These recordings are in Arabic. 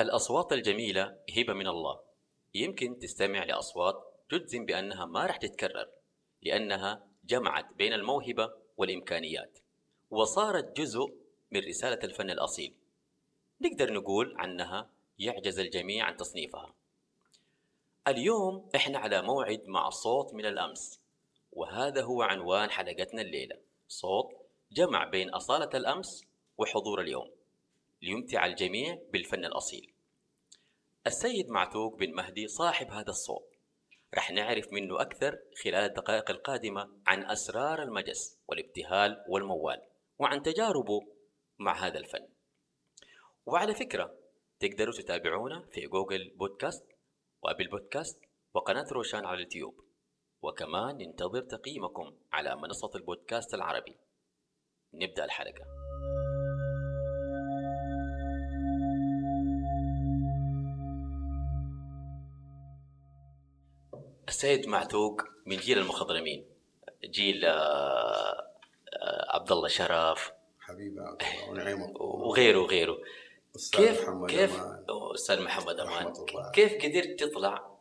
الأصوات الجميلة هبة من الله. يمكن تستمع لأصوات تجزم بأنها ما راح تتكرر لأنها جمعت بين الموهبة والإمكانيات وصارت جزء من رسالة الفن الأصيل. نقدر نقول عنها يعجز الجميع عن تصنيفها. اليوم إحنا على موعد مع صوت من الأمس وهذا هو عنوان حلقتنا الليلة. صوت جمع بين أصالة الأمس وحضور اليوم. ليمتع الجميع بالفن الأصيل. السيد معتوق بن مهدي صاحب هذا الصوت. رح نعرف منه أكثر خلال الدقائق القادمة عن أسرار المجس والابتهال والموال وعن تجاربه مع هذا الفن. وعلى فكرة تقدروا تتابعونا في جوجل بودكاست وأبل بودكاست وقناة روشان على اليوتيوب. وكمان ننتظر تقييمكم على منصة البودكاست العربي. نبدأ الحلقة. السيد معتوق من جيل المخضرمين جيل آه، آه، عبد الله شرف حبيبي عبد الله ونعيم وغيره وغيره كيف محمد كيف. أستاذ محمد أمان. كيف قدرت تطلع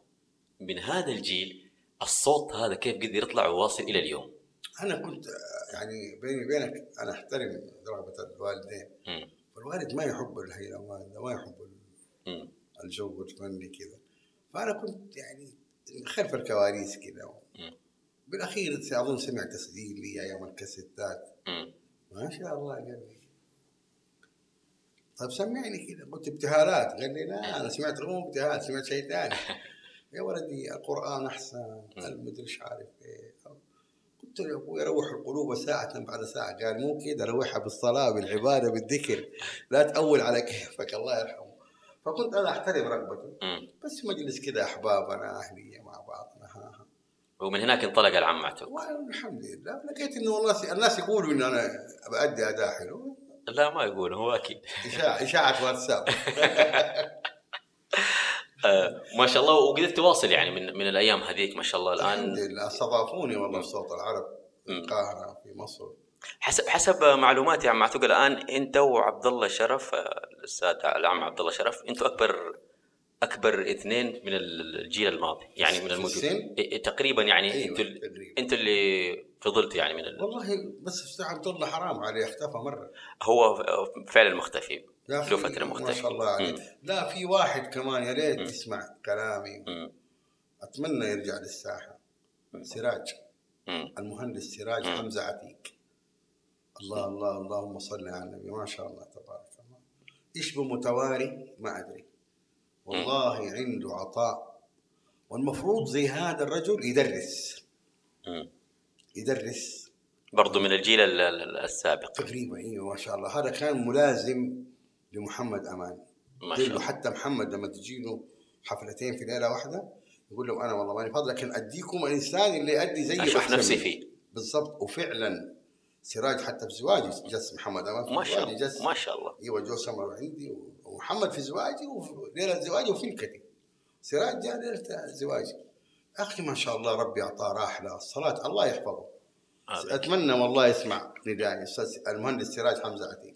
من هذا الجيل الصوت هذا كيف قدر يطلع وواصل إلى اليوم؟ أنا كنت يعني بيني وبينك أنا أحترم رغبة الوالدين. والوالد ما يحب الهيلمان ده ما يحب. الجو الفني كذا فأنا كنت يعني خلف الكواليس كذا. بالأخير أظن سمع تسجيل لي أيام الكاسيتات. ما شاء الله قال لي. طيب سمعني كذا قلت ابتهالات. قال لي لا أنا سمعت مو ابتهال سمعت شيء ثاني. يا ولدي القرآن أحسن المدري إيش عارف إيه. قلت له يا أبوي روح القلوب ساعة بعد ساعة. قال مو كذا روحها بالصلاة بالعبادة بالذكر. لا تأول على كيفك الله يرحمه. فكنت أنا أحترم رغبته. بس مجلس كذا أحبابنا أهلية مع بعضنا ها ها. ومن هناك انطلق العم معتوق والحمد لله. لقيت إنه والله الناس يقولوا إن أنا بأدي اداء حلو لا ما يقول هو أكيد. اشاعه إشاعة واتساب. آه ما شاء الله وقدرت تواصل يعني من من الأيام هذيك ما شاء الله الحمد الان لله. أستضافوني والله في صوت العرب في. القاهرة في مصر. حسب حسب معلوماتي يا عم معتوق الآن أنت وعبد الله شرف آه، الأستاذ العم عبد الله شرف أنتم أكبر أكبر اثنين من الجيل الماضي يعني من الموجود تقريبا يعني أنتوا تقريبا أنتوا اللي فضلتوا يعني من ال... والله بس أستاذ عبد الله حرام عليه اختفى مرة هو فعلا مختفي له فترة ما مختفي شاء الله عليه مم. لا في واحد كمان يا ريت. يسمع كلامي مم. أتمنى يرجع للساحة. سراج مم. المهندس سراج. حمزة عتيق الله الله اللهم صل على النبي. ما شاء الله تبارك الله. يشبه متواري ما أدري. والله عنده عطاء. والمفروض زي هذا الرجل يدرس. يدرس. برضو من الجيل ال- ال- السابق. تقريبا أيوه ما شاء الله. هذا كان ملازم لمحمد أمان. ما شاء له الله. حتى محمد لما تجي له حفلتين في ليلة واحدة يقول له أنا والله ماني فاضي لكن أديكم الانسان اللي يؤدي زي أشوف نفسي فيه. بالضبط. وفعلا سراج حتى في زواجي جس محمد أمان في ما شاء الله ما شاء الله. أيوه جو سمر عندي ومحمد في زواجي وفي ليلة زواجي وفي الكتب. سراج جاء ليلة زواجي. أخي ما شاء الله ربي أعطاه راحلة. الصلاة الله يحفظه. آمين. أتمنى والله يسمع ندائي أستاذ المهندس سراج حمزة عتيق.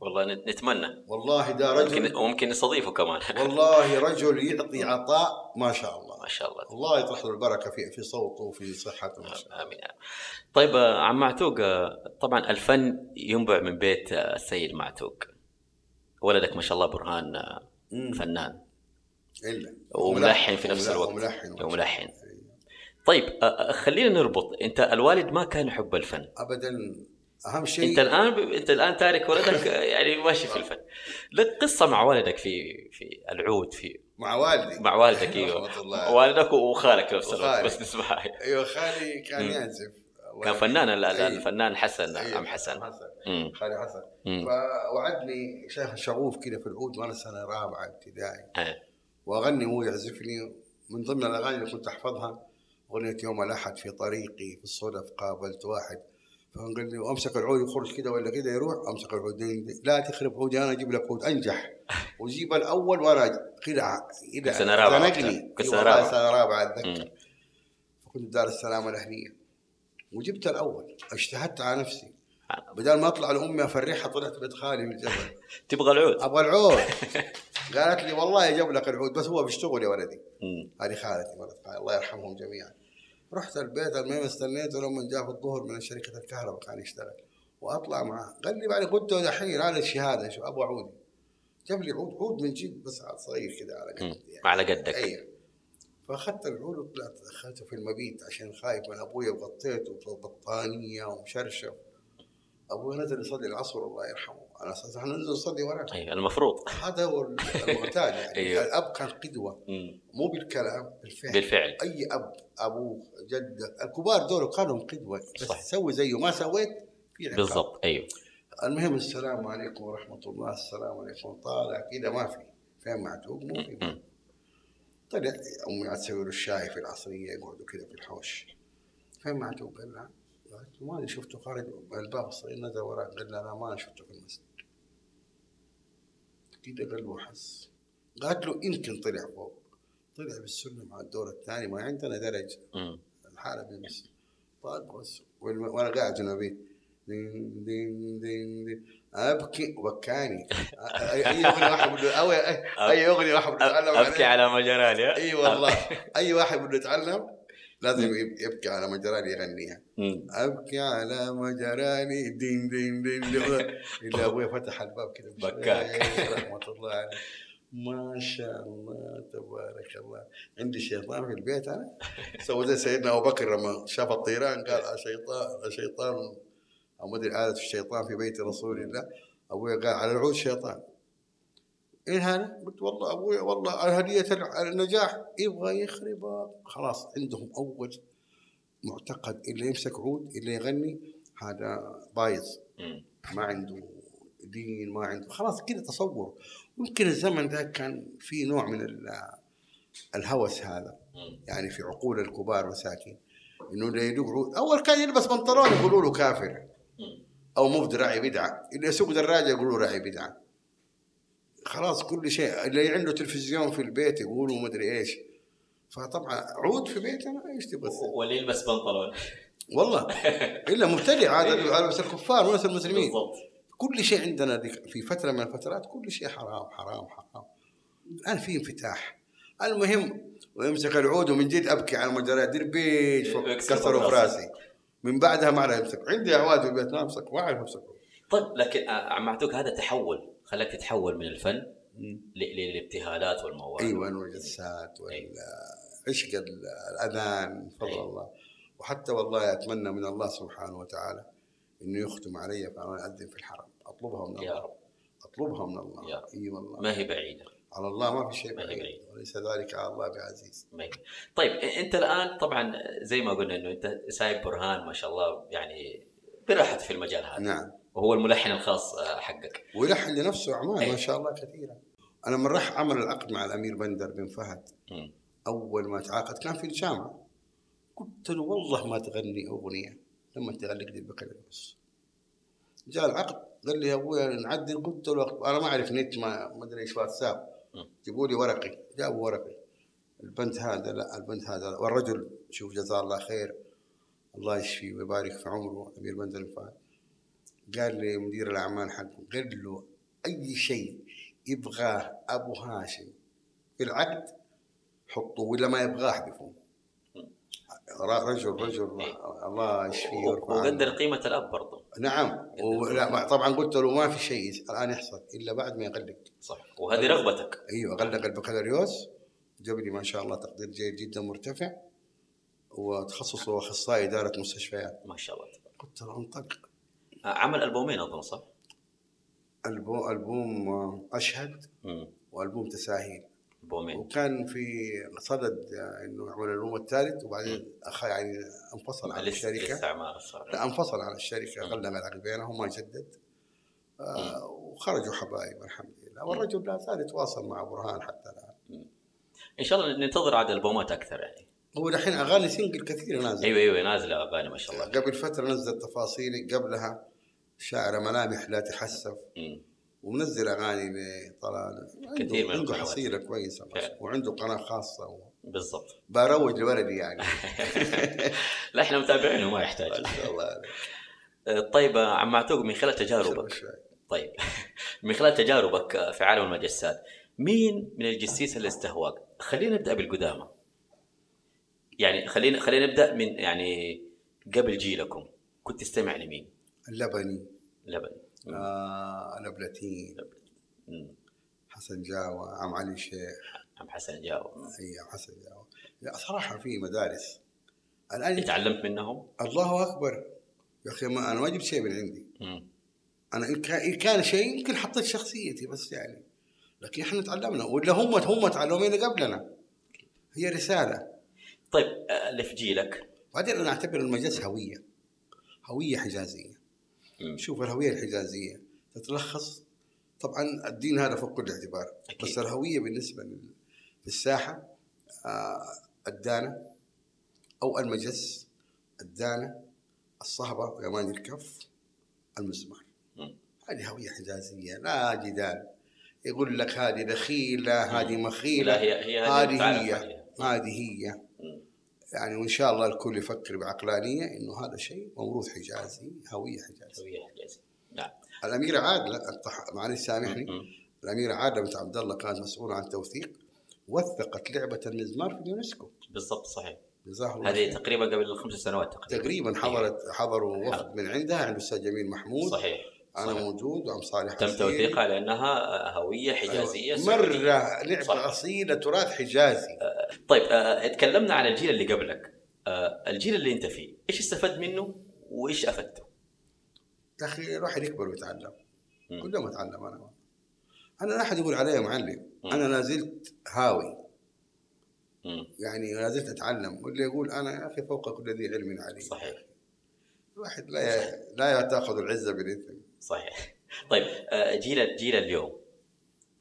والله نت- نتمنى. والله ده رجل ممكن وممكن نستضيفه كمان. والله رجل يعطي عطاء ما شاء الله. ما شاء الله. الله يطرح له البركة في في صوته وفي صحته ما شاء الله. آمين طيب آه، عم معتوق آه، طبعا الفن ينبع من بيت آه، السيد معتوق. ولدك ما شاء الله برهان. فنان. إلا. وملحن في نفس الوقت. وملحن وملحن. طيب خلينا نربط. أنت الوالد ما كان يحب الفن. ابدا أهم شيء أنت الآن ب... أنت الآن تارك ولدك يعني ماشي في الفن لك قصة مع والدك في في العود في مع والدي مع والدك أيوه الله. والدك وخالك في نفس الوقت. بس نسمعها أيوه خالي كان. يعزف كان. فنان أيوة. الفنان حسن أيوة. عم حسن حسن. خالي حسن. فوعدني شيخ شغوف كذا في العود وأنا سنة رابعة ابتدائي آه. وأغني وهو يعزف لي من ضمن الأغاني اللي كنت أحفظها أغنية يوم الأحد في طريقي في الصدف قابلت واحد فقال لي وامسك العود يخرج كده ولا كده يروح. أمسك العود لا تخرب عودي أنا أجيب لك عود. أنجح. وجيب الأول وأنا كده كده كنت زنقني. وقتها. كنت. سنة رابعة. مم. أتذكر. فكنت دار السلامة الأهلية. وجبت الأول. اجتهدت على نفسي. بدل ما أطلع لأمي أفرحها طلعت بيت خالي في الجبل. تبغى العود؟ أبغى العود. قالت لي والله جاب لك العود بس هو بيشتغل يا ولدي. هذه خالتي مرت خالتي الله يرحمهم جميعا. رحت البيت المهم استنيته لما جاء في الظهر من شركة الكهرباء كان يشتغل. وأطلع معاه. قال لي بعد قلت له دحين هذا الشهادة شو أبو عود جاب لي عود عود من جد بس صغير كذا على. قد يعني. على قدك. أيوه. فأخذت العود وطلعت اخذته في المبيت عشان خايف من أبوي وغطيته ببطانيه ومشرشف. أبوي نزل يصلي العصر الله يرحمه. أنا أساسا إحنا ننزل نصلي وراه أيوه المفروض. هذا هو المعتاد يعني. أيوه. الأب كان قدوة. مو بالكلام بالفعل. بالفعل. أي أب أبوه جدك الكبار دول كانوا قدوة. بس صح. سوي زيه. ما سويت في عقاب. بالضبط أيوه. المهم السلام عليكم ورحمة الله. السلام عليكم. طالع كذا ما في. فين معتوق؟ مو في. طلع امي قاعد تسوي له الشاي في العصرية يقعدوا كذا في الحوش. فين معتوق؟ قال له ماني شفته خارج الباب الصغير نزل وراه قال لا ما شفته في المسجد. كذا قلبه حس قالت له يمكن طلع فوق. طلع بالسلم على الدور الثاني ما عندنا درج. مم. الحالة بس طاق بس. والم- وأنا قاعد جنبي دين دين دين دين. أبكي وبكاني. اي أغنية واحد بده اي أغنية واحد بده يتعلم أبكي. على مجرالي إي والله. أي واحد بده يتعلم لازم يب- يبكي على مجراني يغنيها. أبكي على مجراني دين دين دين, دين. إلا أبوي فتح الباب كذا بكاك. رحمة الله عليه. ما شاء الله تبارك الله. عندي شيطان في البيت أنا. سوى زي سيدنا أبو بكر لما شاف الطيران قال الشيطان الشيطان أو ما ادري آلة الشيطان في بيت رسول الله. أبوي قال على العود شيطان. إيه هذا؟ قلت والله أبوي والله هدية النجاح. يبغى يخرب. خلاص عندهم أول معتقد اللي يمسك عود اللي يغني هذا بايظ. ما عنده دين ما عنده. خلاص كذا تصور. يمكن الزمن ذاك كان في نوع من ال- الهوس هذا. يعني في عقول الكبار مساكين. إنه اللي يدق عود. أول كان يلبس بنطلون يقولوا له كافر. أو مبدع راعي بدعة. اللي يسوق دراجة يقولوا راعي بدعة. خلاص كل شيء. اللي عنده تلفزيون في البيت يقولوا مدري إيش. فطبعا عود في بيتنا إيش تبغى؟ واللي يلبس بنطلون. والله. إلا مبتدع هذا هذا بس الكفار وليس المسلمين. بالضبط. كل شيء عندنا في فترة من الفترات كل شيء حرام حرام حرام. الآن في انفتاح. المهم ويمسك العود ومن جد أبكي على المجرات دربيج يكسر كسروا في راسي. من بعدها ما اعرف امسك عندي عواد في البيت ما امسك ما أعرف امسك طيب لكن آه، عم معتوق هذا تحول. خلاك تتحول من الفن للابتهالات والموال أيوه والجلسات والعشق الأذان بفضل أيوة. الله. وحتى والله أتمنى من الله سبحانه وتعالى إنه يختم علي فأنا أذن في الحرم. أطلبها من يا الله. رب. أطلبها من الله. يا رب. إي والله. ما هي بعيدة. على الله ما في شيء ما هي بعيد. بعيد. وليس ذلك على الله بعزيز. طيب أنت الآن طبعا زي ما قلنا إنه أنت سايب برهان ما شاء الله يعني براحته في المجال هذا. نعم. وهو الملحن الخاص آه، حقك. ويلحن لنفسه اعمال أي. ما شاء الله كثيرة. أنا من راح عمل العقد مع الأمير بندر بن فهد. مم. أول ما تعاقد كان في الجامعة. قلت له والله ما تغني أغنية. لما تغني لي البكالوريوس جاء العقد قال لي يا ابويا نعدل. قلت له أنا ما أعرف نت ما أدري إيش واتساب. جيبوا لي ورقي جابوا ورقي. البنت هذا لا البنت هذا لا. والرجل شوف جزاه الله خير الله يشفيه ويبارك في عمره أمير بندر الفهد قال لي مدير الأعمال حقه قال له أي شيء يبغاه أبو هاشم في العقد حطه ولا ما يبغاه احذفه رجل رجل الله يشفيه. وقدر قيمة الأب برضه. نعم. ولا طبعا قلت له ما في شيء الآن يحصل إلا بعد ما يغلق. صح. وهذه رغبتك. أيوه غلق البكالوريوس. جاب لي ما شاء الله تقدير جيد جدا مرتفع وتخصصه أخصائي إدارة مستشفيات. ما شاء الله. قلت له انطلق آه، عمل ألبومين أظن صح؟ البوم ألبوم آه، أشهد مم. وألبوم تساهيل. ألبومين. وكان في صدد آه، إنه يعمل الالبوم الثالث وبعدين أخ يعني انفصل عن الشركة. لا انفصل عن الشركة. غلق العقد بينهم ما جدد آه وخرجوا حبايب الحمد لله. والرجل لا زال يتواصل مع برهان حتى الآن. إن شاء الله ننتظر عاد ألبومات أكثر يعني. هو الحين أغاني سنجل كثيرة نازلة. أيوه أيوه نازلة أغاني ما شاء الله. قبل فترة نزل تفاصيلي قبلها. شاعر ملامح لا تحسف. ومنزل أغاني عنده- كثير من عنده. حصيلة كويسة. وعنده قناة خاصة و... بالضبط بروج لولدي يعني لا إحنا متابعينه ما يحتاج الله. آه، طيب آه، عم معتوق من خلال تجاربك. طيب من خلال تجاربك في عالم المجسات مين من الجسيس اللي استهواك؟ خلينا نبدأ بالقدامى يعني خلينا خلينا نبدأ من يعني قبل جيلكم كنت تستمع لمين؟ اللبني لبن. آه نبلتين. مم. حسن جاوة عم علي شيخ. عم حسن جاوب إي عم حسن جاوة. لا صراحة في مدارس. الآن تعلمت منهم؟ الله أكبر. يا أخي ما أنا ما جبت شيء من عندي. مم. أنا إن كان, كان شيء يمكن حطيت شخصيتي بس يعني. لكن إحنا تعلمنا. ولا هم هم تعلموا من قبلنا. هي رسالة. طيب اللي في جيلك. بعدين أنا أعتبر المجلس هوية. هوية حجازية. شوف الهوية الحجازية تتلخص طبعا الدين هذا فوق كل اعتبار أكيد. بس الهوية بالنسبة لل- للساحة آه، الدانة أو المجس الدانة الصهبة ويمان الكف المزمار. هذه هوية حجازية لا جدال يقول لك هذه دخيلة هذه هي هذه هي. هذه هي. يعني وإن شاء الله الكل يفكر بعقلانية إنه هذا شيء موروث حجازي هوية حجازية هوية حجازية نعم الأميرة عادلة الطح- معلش سامحني مم. الأميرة عادلة بنت عبد الله كانت مسؤولة عن توثيق وثقت لعبة المزمار في اليونسكو بالضبط صحيح هذه. تقريبا قبل خمس سنوات تقريبا تقريبا حضرت حضروا وفد من عندها عند الأستاذ جميل محمود صحيح أنا صحيح. موجود وعم صالح تم. توثيقها لأنها هوية حجازية أيوة. سعودية. مرة لعبة صح. أصيلة تراث حجازي طيب آه، اتكلمنا عن الجيل اللي قبلك آه، الجيل اللي انت فيه إيش استفدت منه وإيش أفدته؟ يا أخي الواحد يكبر ويتعلم. كل يوم أتعلم أنا أنا لا أحد يقول علي معلم. أنا لا زلت هاوي مم. يعني لا زلت أتعلم واللي يقول أنا يا أخي فوق كل ذي علم عليم صحيح الواحد لا. لا تاخذ العزة بالإثم صحيح طيب آه، جيل جيل اليوم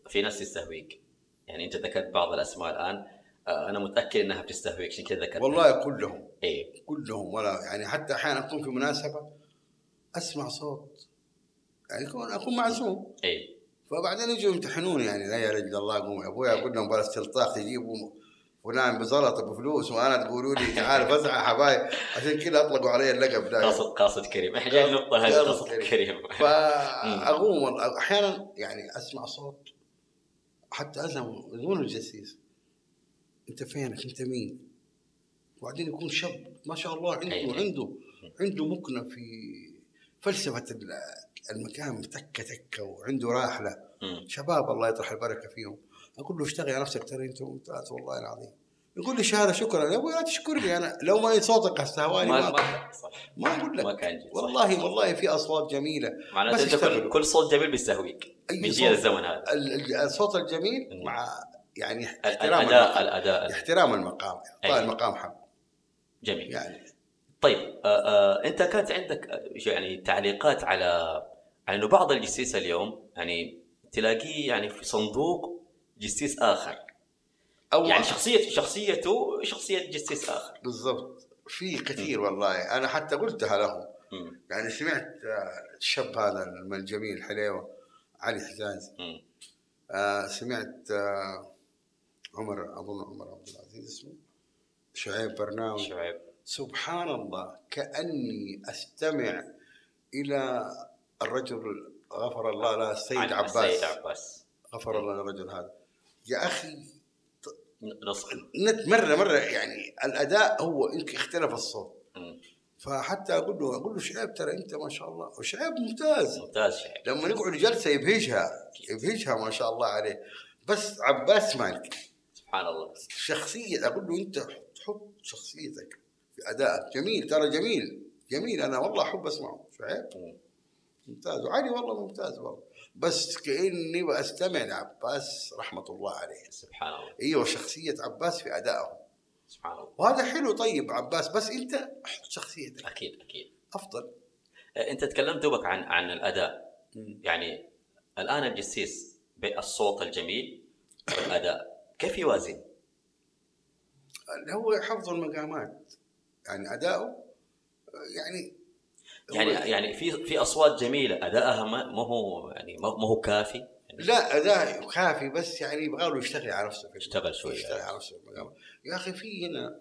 في ناس تستهويك يعني أنت ذكرت بعض الأسماء الآن أنا متأكد إنها بتستهويك عشان كذا ذكرت والله كلهم. إيه. كلهم ولا يعني حتى أحيانا أكون في مناسبة أسمع صوت. يعني اكون أكون معزوم. إيه. فبعدين يجوا يمتحنوني يعني لا يا رجل الله قوم يا أبوي أقول لهم بلا استلطاق تجيبوا فلان بزلط بفلوس وأنا تقولوا لي تعال فزعه يا حبايب. عشان كذا أطلقوا علي اللقب ده. قاصد قاصد كريم. إحنا جاي النقطه هذه قاصد كريم. فأقوم أحيانا يعني أسمع صوت حتى ازهم يقول الجسيس. انت فينك انت مين؟ وبعدين يكون شاب ما شاء الله عنده أيوة. عنده عنده مكنه في فلسفة ال- المكان تكة تكة وعنده راحلة. شباب الله يطرح البركة فيهم أقول له اشتغل على نفسك ترى أنت ممتاز والله العظيم يقول لي شهادة شكرا يا أبوي لا تشكرني أنا لو ما صوتك استهواني ما ما, ما ما أقول ما لك كان جيد صح. والله والله في أصوات جميلة معناته أنت كل, صوت جميل بيستهويك من. جيل الزمن هذا ال- ال- الصوت الجميل. مع يعني احترام الاداء المقام. الأداء احترام المقام. اعطاء أيوة. المقام حقه جميل. يعني. طيب آه آه أنت كانت عندك آه، يعني تعليقات على على إنه بعض الجسيس اليوم يعني تلاقيه يعني في صندوق جسيس آخر. أو يعني شخصيه شخصيته شخصية جسيس آخر. بالضبط. في كثير والله. أنا حتى قلتها لهم مم. يعني سمعت الشاب هذا الجميل الحليوه علي حجاز مم. آه، سمعت آه، عمر أظن عمر عبد العزيز اسمه. شعيب برناوي شعيب. سبحان الله كأني أستمع إلى الرجل غفر الله له السيد عباس. السيد عباس. غفر الله للرجل هذا. يا أخي نت مرة مرة يعني الأداء هو يمكن اختلف الصوت. فحتى أقول له أقول له شعيب ترى أنت ما شاء الله وشعيب ممتاز. ممتاز شعيب. لما نقعد جلسه يبهجها يبهجها ما شاء الله عليه. بس عباس مالك. سبحان الله. شخصية أقول له أنت تحط شخصيتك في ادائك جميل ترى جميل جميل. أنا والله أحب أسمعه شعيب مم. ممتاز. وعلي والله ممتاز والله. بس كأني بستمع لعباس رحمة الله عليه. سبحان الله. إيوه شخصية عباس في ادائه سبحان الله. وهذا حلو. طيب عباس بس أنت حط شخصيتك. أكيد أكيد. أفضل. آه، أنت تكلمت دوبك عن عن الأداء. يعني الآن الجسيس بالصوت الجميل والأداء. كيف يوازن؟ هو حفظ المقامات يعني أداؤه يعني يعني يعني في في أصوات جميلة ادائها ما هو يعني ما هو كافي؟ يعني لا أداء كافي بس يعني يبغى له يشتغل على نفسه يشتغل شوية. يشتغل على نفسه يا أخي في هنا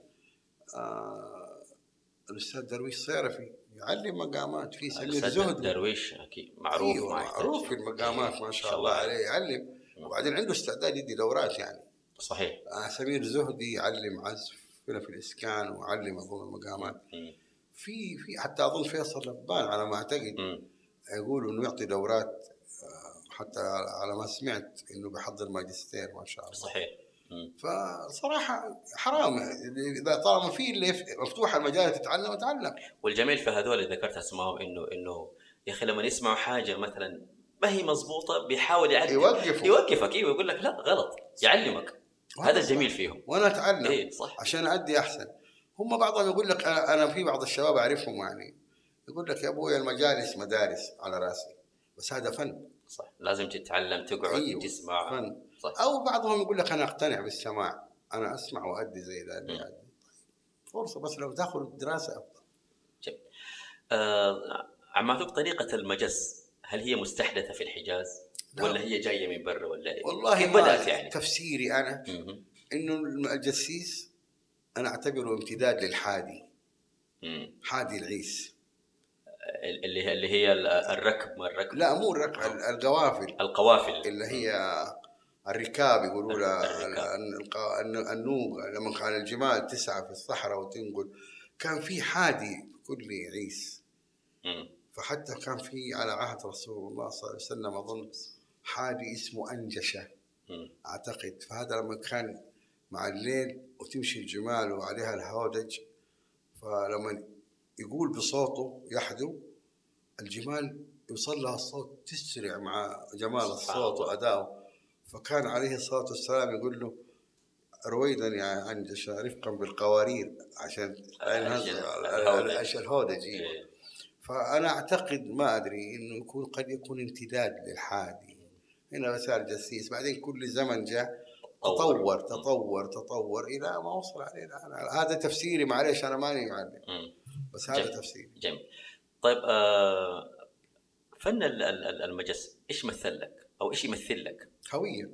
آه الأستاذ درويش صيرفي يعلم مقامات في سمير زهد. درويش أكيد معروف أيوة. معروف في المقامات ما شاء الله عليه يعلم. وبعدين عنده استعداد يدي دورات يعني. صحيح آه، سمير زهدي يعلم عزف هنا في الإسكان ويعلم اظن المقامات. في في حتى أظن فيصل لبان على ما أعتقد. يقولوا إنه يعطي دورات آه، حتى على ما سمعت إنه بيحضر ماجستير ما شاء الله صحيح مم. فصراحة حرام إذا طالما في اللي يف- مفتوح المجال تتعلم أتعلم والجميل في هذول اللي ذكرت اسمائهم إنه إنه يا أخي لما يسمعوا حاجة مثلا ما هي مضبوطة بيحاول يعدل يوقفوا. يوقفك إيوه يقول لك لا غلط يعلمك هذا الجميل فيهم. وأنا أتعلم إيه صح. عشان أدي أحسن. هم بعضهم يقول لك أنا في بعض الشباب أعرفهم يعني. يقول لك يا أبوي المجالس مدارس على رأسي. بس هذا فن. صح. لازم تتعلم تقعد أيوه. تسمع. فن. صح. أو بعضهم يقول لك أنا أقتنع بالسماع. أنا أسمع وأدي زي ذا اللي. فرصة بس لو تأخذ الدراسه أفضل. آه عماتوك طريقة المجس هل هي مستحدثة في الحجاز. ولا هي جاية من برا ولا إيه؟ والله كيف بدأت يعني؟ تفسيري أنا. إنه الجسيس أنا أعتبره امتداد للحادي. مم. حادي العيس. اللي هي اللي هي الركب ما الركب؟ لا مو الركع القوافل. القوافل. اللي هي الركاب يقولوا لها النوق. لما كان الجمال تسعى في الصحراء وتنقل كان في حادي كل عيس. فحتى كان في على عهد رسول الله صلى الله عليه وسلم أظن حادي اسمه أنجشة مم. أعتقد فهذا لما كان مع الليل وتمشي الجمال وعليها الهودج فلما يقول بصوته يحدو الجمال يوصل لها الصوت تسرع مع جمال الصوت الله. وادائه فكان عليه الصلاة والسلام يقول له رويدا يا أنجشة رفقا بالقوارير عشان الهودج إيه. إيه. فأنا أعتقد ما أدري إنه يكون قد يكون امتداد للحادي هنا صار جسيس. بعدين كل زمن جاء تطور. تطور تطور إلى ما وصل علينا أنا هذا تفسيري معلش أنا ماني معلم. بس هذا جميل. تفسيري. جميل. طيب آه فن ال- ال- ال- المجس إيش مثل لك؟ أو إيش يمثل لك؟ هوية.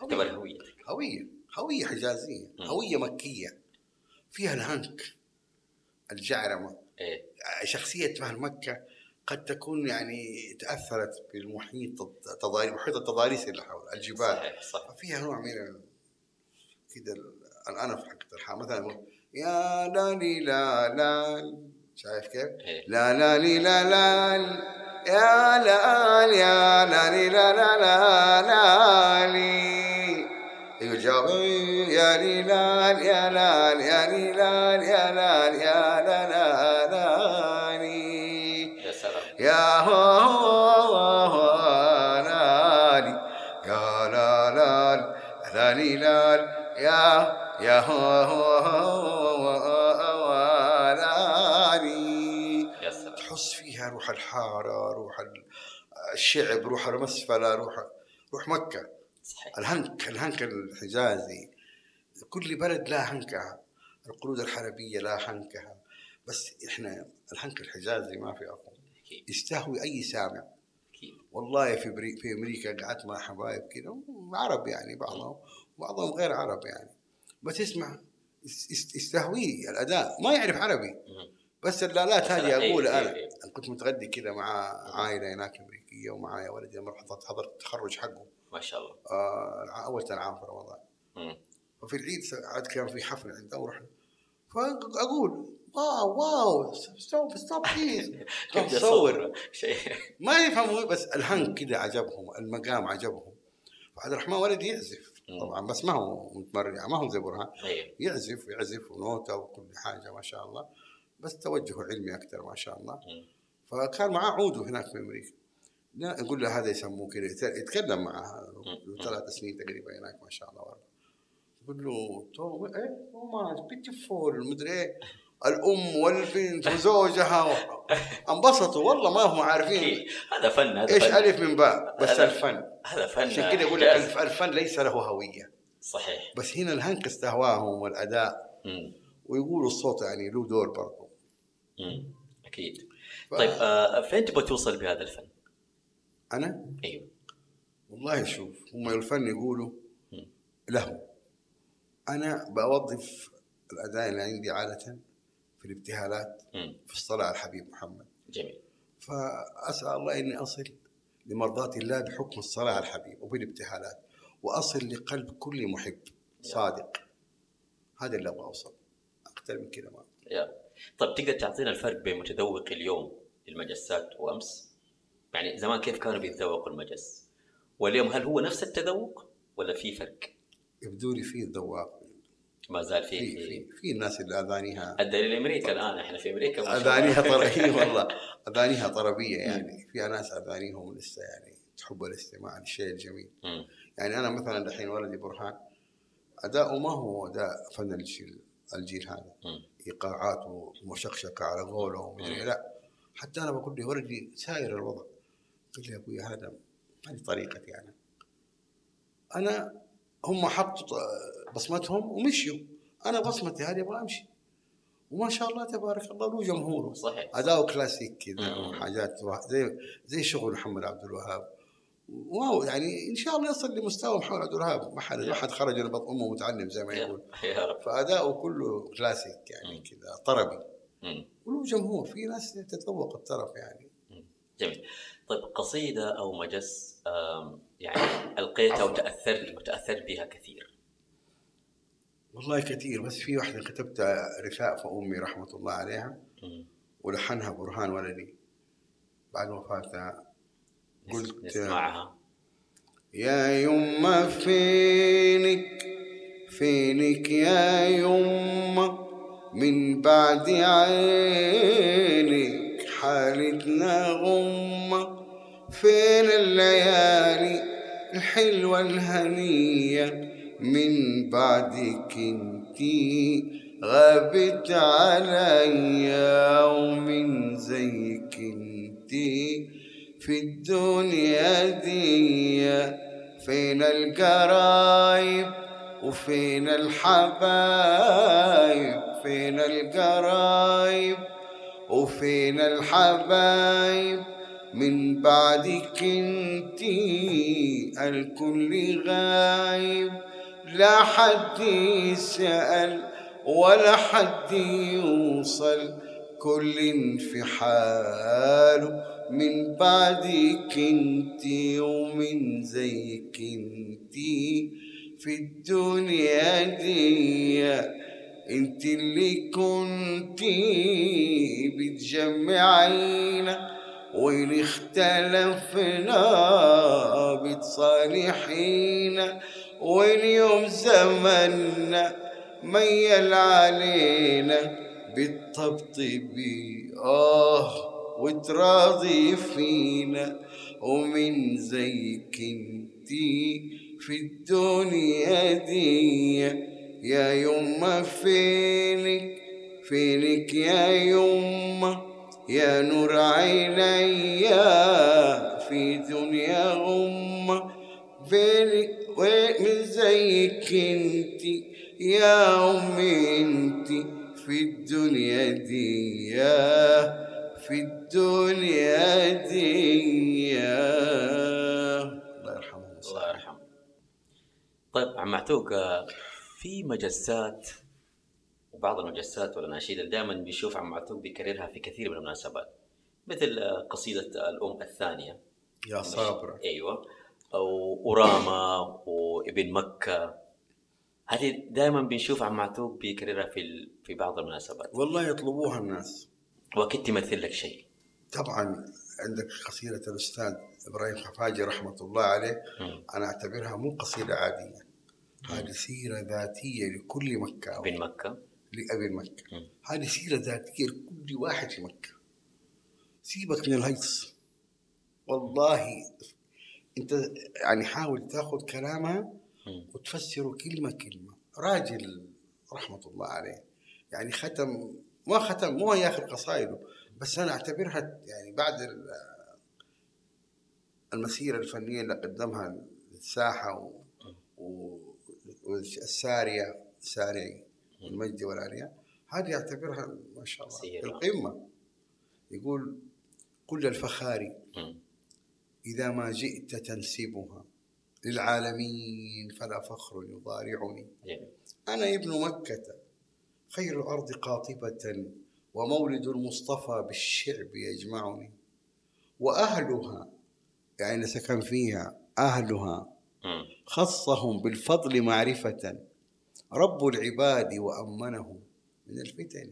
هوية. هويتك هوية. هوية حجازية. مم. هوية مكية. فيها الهنك الجعرمة. إيه. شخصية أهل مكة قد تكون يعني تأثرت بالمحيط التضاريس محيط التضاريس اللي حول الجبال. صحيح صح فيها نوع من ال- الأنف حق الحال مثلا يقول يا لا لي لا لا شايف كيف؟ إيه. لا لا لي لا لا يا لا يا لا لي لا لا لا لا لي. يقول جواب يا لي لا يا لا يا لي لا يا لا يا لا تحس فيها روح الحارة روح الشعب روح المسفلة روح روح مكة. صحيح. الهنك الهنك الحجازي. كل بلد لا هنكها. القرود الحلبية لا هنكها. بس إحنا الهنك الحجازي ما في أكيد. يستهوي أي سامع. والله في بري في أمريكا قعدت مع حبايب كذا عرب يعني بعضهم بعضهم غير عرب يعني. بس اسمع يس- يس- يستهويه الأداء ما يعرف عربي. بس اللالات هذه اقولها أنا. أنا كنت متغدي كذا مع عائلة هناك أمريكية ومعايا ولدي لما رحت حضرت التخرج حقه. ما شاء الله. آه أول العام في رمضان. وفي العيد عاد كان في حفله عنده ورحنا. فأقول wow wow stop stop please بدي صور. شيء. ما يفهموا بس الهنك كذا عجبهم المقام عجبهم. عبد الرحمن ولدي يعزف. طبعا بس ما هو متمرن يعني ما هو زي برهان إيه يعزف ويعزف ونوتة وكل حاجة ما شاء الله بس توجهه علمي أكثر ما شاء الله. فكان معاه عوده هناك في أمريكا. لا يقول له هذا يسموه كذا يت- يتكلم معه مم. له ثلاث سنين تقريبا هناك ما شاء الله يقول له تو إيه؟ توماس بيتيفول مدري إيه؟ الأم والبنت وزوجها انبسطوا والله ما هم عارفين. هذا فن هذا إيش فن. ألف من باء؟ بس هذا- الفن. هذا فن. عشان كذا يقول لك الفن ليس له هوية. صحيح. بس هنا الهنك استهواهم والأداء. مم. ويقولوا الصوت يعني له دور برضه. أكيد. ف- طيب آه فين تبغى توصل بهذا الفن؟ أنا؟ أيوه. والله شوف هم الفن يقولوا مم. له. أنا بوظف الأداء اللي عندي عادة. في الابتهالات. في الصلاة على الحبيب محمد جميل فأسأل الله إني أصل لمرضاة الله بحكم الصلاة على الحبيب وبالابتهالات وأصل لقلب كل محب صادق هذا اللي أبغى أوصل أكثر من كذا ما يا. طيب تقدر تعطينا الفرق بين متذوق اليوم للمجسات وأمس؟ يعني زمان كيف كانوا بيتذوقوا المجس؟ واليوم هل هو نفس التذوق ولا في فرق؟ يبدو لي فيه ذواق ما زال في في في في الناس اللي أذانيها الدليل أمريكا الآن إحنا في أمريكا. أذانيها طربيه والله. أذانيها طربية يعني. في ناس أذانيهم لسه يعني تحب الاستماع للشيء الجميل. يعني أنا مثلا دحين ولدي برهان أداؤه ما هو أداء فن الجيل الجيل هذا. ايقاعات ومشقشقه على قوله ومدري لا. حتى أنا بقول لي ولدي ساير الوضع. قال لي يا أبوي هذا هذه طريقتي أنا. أنا هم حطوا بصمتهم ومشيوا. أنا بصمتي هذه أبغى أمشي. وما شاء الله تبارك الله له جمهوره صحيح. اداؤه كلاسيك كذا. وحاجات زي زي شغل محمد عبد الوهاب. واو يعني إن شاء الله يصل لمستوى محمد عبد الوهاب. ما حد ما حد خرج من بطن أمه متعلم زي ما يقول. يا رب. فاداؤه كله كلاسيك يعني. كذا طربي. وله جمهور. في ناس تتذوق الطرب يعني. جميل. طيب قصيدة أو مجس يعني ألقيتها وتاثرت وتأثرت بها كثير. والله كثير بس في واحدة كتبتها رثاء فأمي رحمة الله عليها. ولحنها برهان ولدي. بعد وفاتها قلت- نسمعها. يا يما فينك فينك يا يما من بعد عينك حالتنا غمة. فين الليالي؟ الحلوة الهنية من بعدك انتي غابت عليا ومن زيك انتي في الدنيا دي فين القرايب وفين الحبايب؟ فين القرايب وفين الحبايب؟ من بعدك انتي الكل غايب لا حد يسأل ولا حد يوصل. كل في حاله من بعدك انتي ومن زيك انتي في الدنيا دي انت اللي كنتي بتجمعينا وإن اختلفنا بتصالحينا واليوم زمنا ميل علينا بالطبطبي آه وتراضي فينا. ومن زيك انتي في الدنيا دي يا يما فينك فينك يا يما يا نور عيني في دنيا فينك ومن زيك انتي يا أمي انتي في الدنيا دي في الدنيا دي الله يرحمه الله يرحمه. طيب عم معتوق في مجسات وبعض المجسات والاناشيد اللي دائما بيشوف عم معتوق بيكررها في كثير من المناسبات مثل آه، قصيدة الأم الثانية. يا صابرة. أيوه. أو أوراما وابن مكة. هذه دائما بنشوف عم معتوق بيكررها في ال- في بعض المناسبات. والله يطلبوها الناس. وأكيد تمثل لك شيء. طبعا عندك قصيدة الأستاذ إبراهيم خفاجي رحمة الله عليه. مم. أنا أعتبرها مو قصيدة عادية. هذه سيرة ذاتية لكل مكة ابن مكة. لأبي مكة. مم. هذه سيرة ذاتية لكل واحد في مكة. سيبك من الهيص. والله أنت يعني حاول تاخذ كلامها مم. وتفسره كلمة كلمة. راجل رحمة الله عليه. يعني ختم ما ختم مو هي آخر قصائده بس أنا أعتبرها يعني بعد ال- المسيرة الفنية اللي قدمها للساحة و... و... الساري المجد والعليا هذه أعتبرها ما شاء الله القمة. يقول كل الفخار مم. إذا ما جئت تنسبها للعالمين فلا فخر يضارعني. أنا ابن مكة خير الأرض قاطبة ومولد المصطفى بالشعب يجمعني. وأهلها يعني سكن فيها أهلها. خصهم بالفضل معرفة. رب العباد وأمنهم من الفتن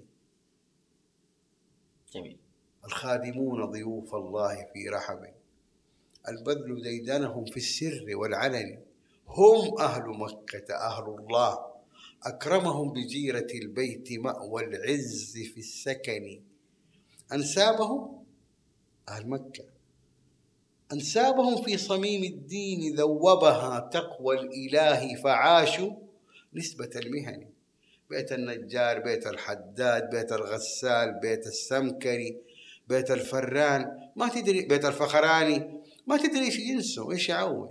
جميل. الخادمون ضيوف الله في رحب البذل ديدنهم في السر والعلن. هم أهل مكة أهل الله. أكرمهم بجيرة البيت مأوى العز في السكن. أنسابهم أهل مكة. أنسابهم في صميم الدين ذوبها تقوى الإله فعاشوا. نسبة المهن بيت النجار بيت الحداد بيت الغسال بيت السمكري بيت الفران. ما تدري بيت الفخراني. ما تدري إيش جنسه إيش يعود.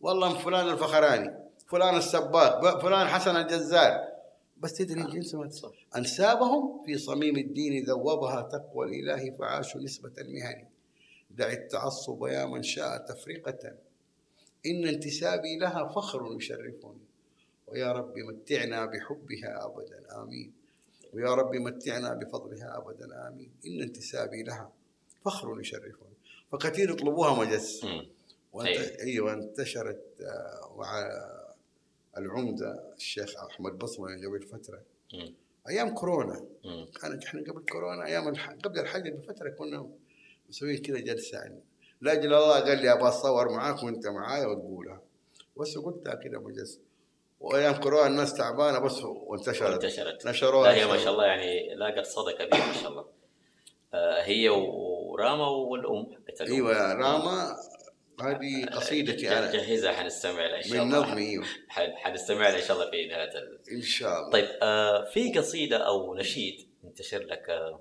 والله فلان الفخراني فلان السباق فلان حسن الجزار. بس تدري جنسه ما تصير. أنسابهم في صميم الدين ذوبها تقوى الإله فعاشوا نسبة المهن دع التعصب يا من شاء تفرقة. إن انتسابي لها فخر يشرفني. ويا رب متعنا بحبها أبدا آمين. ويا رب متعنا بفضلها أبدا آمين. إن انتسابي لها فخر يشرفني. فكثير يطلبوها مجس. أيوة. أيوه انتشرت آه، مع العمدة. الشيخ أحمد بصمة قبل فترة. مم. أيام كورونا. مم. كانت إحنا قبل كورونا أيام الح... قبل الحج بفترة كنا مسويين كذا جلسة يعني لاجل الله قال لي أبغى أتصور معاك وأنت معايا وتقولها. بس قلتها كذا مجلس. وأيام كورونا الناس تعبانة بس وانتشرت. انتشرت نشروها لا هي ما شاء الله يعني لاقت صدى كبير ما شاء الله. آه، هي وراما والأم. إيوه راما هذه قصيدتي أنا جهزها حنستمع لها إن شاء من الله. نظمي إيوه. حنستمع لها إن شاء الله في نهايه ال... إن شاء الله. طيب آه في قصيدة أو نشيد انتشر لك آه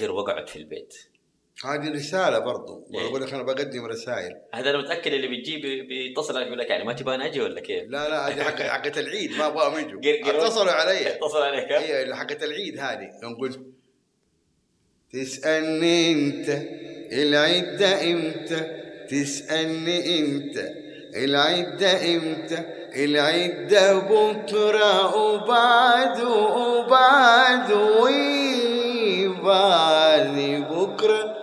قر وقعد في البيت. هذه رسالة برضو. إيه. بقول لك أنا بقدم رسائل. هذا أنا متأكد اللي بيجي بي- بيتصل عليك يقول لك يعني ما تبغى أجي ولا كيف؟ لا لا هذه حق حقت العيد ما أبغاهم يجوا. اتصلوا علي. اتصل عليك؟ هي اللي حقت العيد هذه. قلت تسألني أنت العيد ده إمتى؟ تسألني ده إمتى؟ العيد ده بكرة وبعده وبعده وبعد بكرة.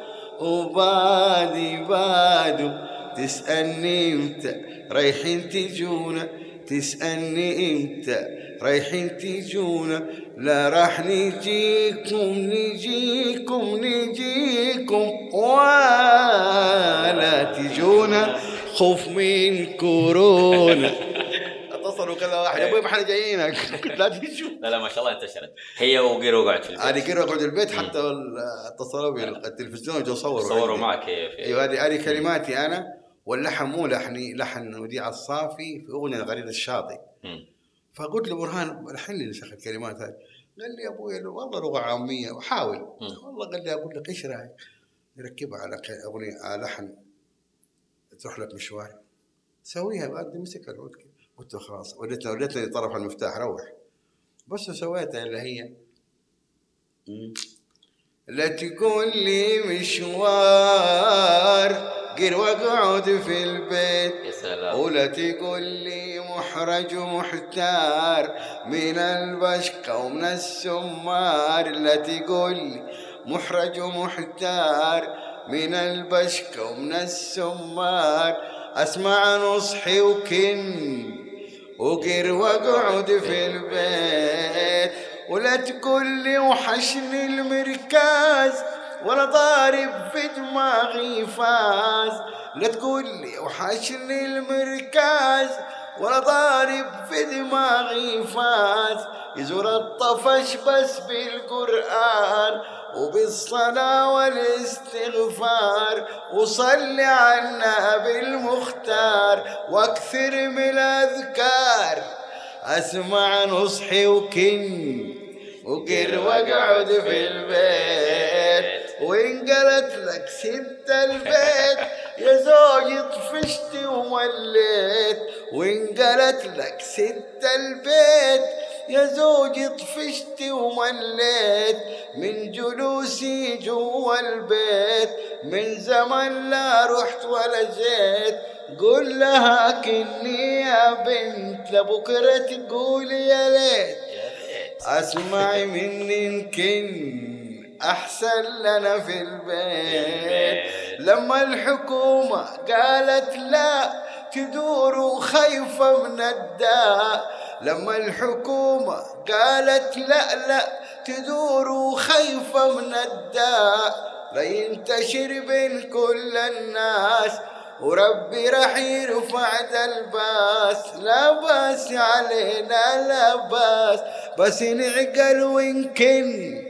وبعد بعده. تسألني إمتى رايحين تجونا؟ تسألني إمتى رايحين تجونا؟ لا راح نجيكم نجيكم نجيكم ولا تجونا. خوف من كورونا. كذا واحد أبوي ما إحنا جايينك. لا تجوا لا لا ما شاء الله انتشرت. هي وقر وقعد في البيت. هذه كده اقعد البيت حتى اتصلوا بالتلفزيون وجو صوروا صوروا عندي. معك في أيوه هذه هذه كلماتي أنا واللحن مو لحني لحن وديع الصافي في أغنية غريب الشاطئ. مم. فقلت لبرهان الحين لي شيخ الكلمات هذه قال لي أبوي والله لغة عامية وحاول. والله قال لي أقول لك إيش رأيك؟ نركبها على أغنية على لحن تروح لك مشوار. سويها بعد مسك العود كده. قلت له خلاص وديتني وديتني طرف المفتاح روح. بس سويتها اللي هي. لا تقول لي مشوار قر واقعد في البيت. يا سلام. ولا تقول لي محرج ومحتار من البشقة ومن السمار. لا تقول لي محرج ومحتار من البشقة ومن السمار. أسمع نصحي وكن وقر واقعد في البيت. ولا تقول لي وحشني المركز ولا ضارب في دماغي فاز. لا تقول لي وحشني المركز ولا ضارب في دماغي فاز. يزور الطفش بس بالقرآن وبالصلاة والاستغفار وصلي على النبي المختار وأكثر من الأذكار. أسمع نصحي وكن وقر واقعد في البيت. وإن قالت لك ست البيت يا زوجي طفشت ومليت. وإن قالت لك ست البيت يا زوجي طفشت ومليت من جلوسي جوا البيت. من زمن لا رحت ولا جيت. قول لها كني يا بنت لبكرة تقولي يا ليت. اسمعي مني يمكن أحسن لنا في البيت. لما الحكومة قالت لا تدور خايفة من الداء. لما الحكومة قالت لا لا تدور خايفة من الداء لينتشر بين كل الناس. وربي راح يرفع ذا الباس. لا باس علينا لا باس. بس نعقل ونكن.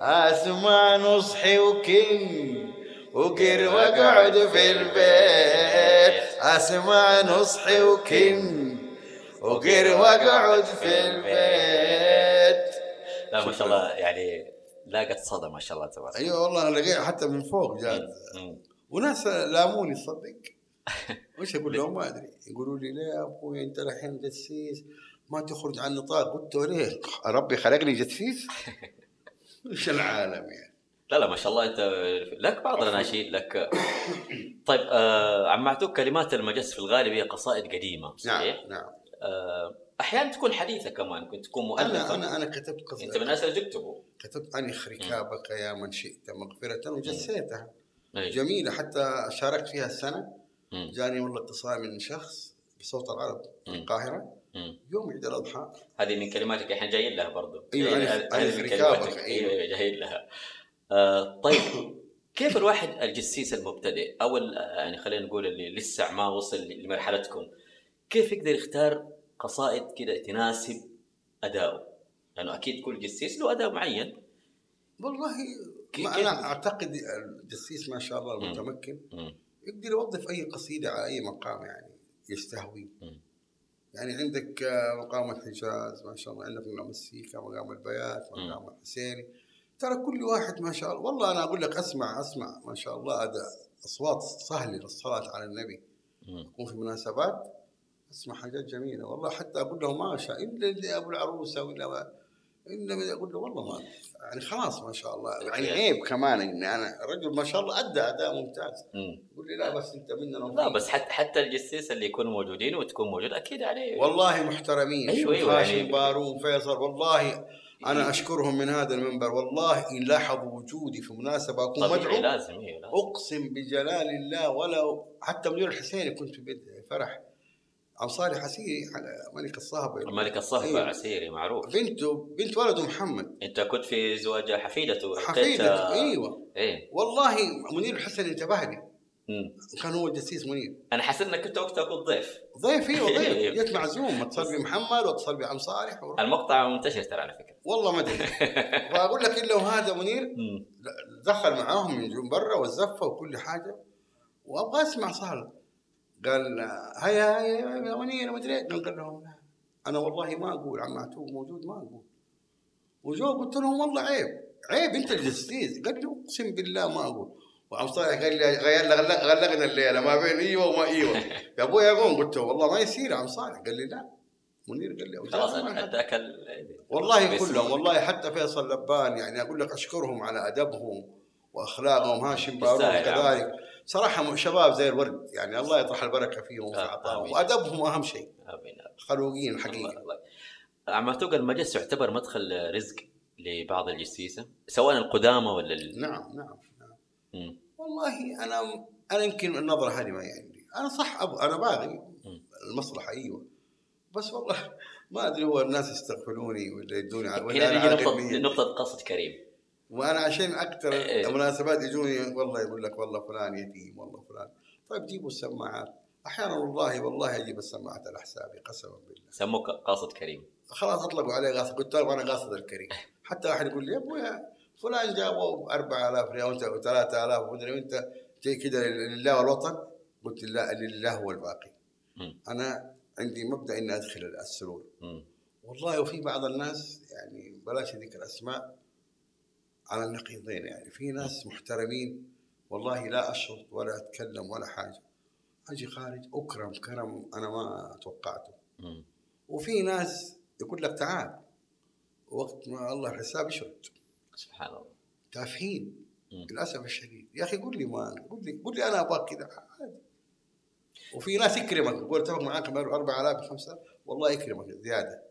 اسمع نصحي وكن. وقر واقعد في البيت. اسمع نصحي وكن. وقر واقعد في البيت. لا ما شاء الله يعني لاقت صدى ما شاء الله تبارك. أيوه والله لقيت حتى من فوق جات. وناس لاموني تصدق وش أقول لهم؟ ما أدري. يقولوا لي ليه يا أبوي أنت الحين جسيس ما تخرج عن النطاق قلت له ليه ربي خلقني جسيس إيش العالم يعني؟ لا لا ما شاء الله أنت لك بعض الأناشيد لك. طيب آه عم معتوق كلمات المجس في الغالب هي قصائد قديمة صحيح؟ نعم نعم. أحيانا تكون حديثة كمان كنت تكون مؤلفة. أنا أنا كتبت أنت قصيده من الناس اللي تكتبوا كتبت انخ ركابك يا من شئت مغفرة وجسيتها. جميلة حتى شاركت فيها السنة. مم. جاني والله اتصال من شخص بصوت العرب في. القاهرة. مم. يوم عيد الأضحى. هذه من كلماتك إحنا جايين لها جايين- ألف- هذه من كلماتك. أيوة. أيوه أيوة، جايين لها. آه طيب كيف الواحد الجسيس المبتدئ؟ أو يعني خلينا نقول اللي لسه ما وصل لمرحلتكم. كيف يقدر يختار قصائد كده تناسب أداؤه؟ لأنه أكيد كل جسيس له أداء معين والله ما أنا أعتقد الجسيس ما شاء الله المتمكن. يقدر يوظف أي قصيدة على أي مقام يعني يستهوي. يعني عندك آه، مقام الحجاز ما شاء الله عندك مقام السيكا مقام البيات. مقام الحسيني ترى كل واحد ما شاء الله والله أنا أقول لك أسمع أسمع ما شاء الله هذا أصوات سهلة للصلاة على النبي. يكون في مناسبات اسمع حاجات جميلة. والله حتى أقول له ما شاء إلا اللي أبو العروسة ولا إلا أقول له والله ما يعني خلاص ما شاء الله. يعني عيب كمان إني أنا رجل ما شاء الله أدى أداء ممتاز. مم. يقول لي لا بس أنت مننا لا. بس حتى حتى الجسيس اللي يكونوا موجودين وتكون موجود أكيد عليه. والله محترمين. شوف أيوة، هاشم يعني- بارون فيصل والله أنا أشكرهم من هذا المنبر. والله إن لاحظوا وجودي في مناسبة أكون مدعو لازم أيوه لازم. أقسم بجلال الله ولو حتى منير الحسيني كنت في بيت فرح. عم صالح عسيري ملك الصهبة. الملك الصهبة أيوة. عسيري معروف. بنته بنت ولده محمد. أنت كنت في زواج حفيدته حفيدة أتيت- أيوه. إيه. والله منير الحسن انتبه لي. كان هو الجسيس منير. أنا حسيت إنك كنت وقتها كنت ضيف ضيف إيوه ضيف. أيوة. جيت معزوم اتصل بمحمد واتصل بعم صالح ورحت. المقطع منتشر ترى على فكرة. والله ما أدري. واقول لك الا وهذا منير. دخل معاهم من برا والزفة وكل حاجة وأبغى أسمع صالح قال هيا هيا يا منير ما أدري. قال لهم لا أنا والله ما أقول عم معتوق موجود ما أقول. وجو قلت لهم والله عيب عيب أنت الجسيس. قال لي أقسم بالله ما أقول. وعم صالح قال لي غير غلق- غلقنا الليلة ما بين إيوه وما إيوه. يا أبوي قوم قلت له والله ما يصير يا عم صالح قال لي لا. منير قال لي خلاص اداك ال- والله. كلهم والله حتى فيصل لبان يعني أقول لك أشكرهم على أدبهم وأخلاقهم هاشم بارون. كذلك. صراحة شباب زي الورد يعني الله يطرح البركة فيهم آه، آمين. وأدبهم أهم شيء آمين. خلوقين حقيقه الله. عم توقع المجس يعتبر مدخل رزق لبعض الجسيسة سواء القدامى ولا ال... نعم نعم نعم مم. والله أنا أنا يمكن النظرة هذه ما يعني أنا صح أبو أنا باغي. المصلحة أيوه بس والله ما أدري هو الناس يستغفلوني ولا يدوني على- ولا هنا نجي. نقطة قصد كريم وأنا عشان أكثر إيه. المناسبات يجوني والله يقول لك والله فلان يتيم والله فلان. طيب جيبوا السماعات. أحيانا والله والله أجيب السماعات على حسابي قسما بالله. سموك قاصد كريم. خلاص أطلقوا عليه قاصد. قلت لهم أنا قاصد الكريم. حتى واحد يقول لي يا أبوي فلان جابوا 4000 ريال وأنت 3000 ومدري وانت جاي كذا لله والوطن. قلت لا لله والباقي. مم. أنا عندي مبدأ إني أدخل السرور. والله وفي بعض الناس يعني بلاش ذكر أسماء على النقيضين يعني. في ناس محترمين والله لا أشرط ولا أتكلم ولا حاجة. أجي خارج أكرم كرم أنا ما توقعته. مم. وفي ناس يقول لك تعال وقت ما الله الحساب يشرد سبحان الله. تافهين. للأسف الشديد. يا أخي قول لي ما قول لي قول لي أنا أبغاك كذا. عادي. وفي ناس يكرمك يقول اتفق معاك ب 4000 5000 والله يكرمك زيادة.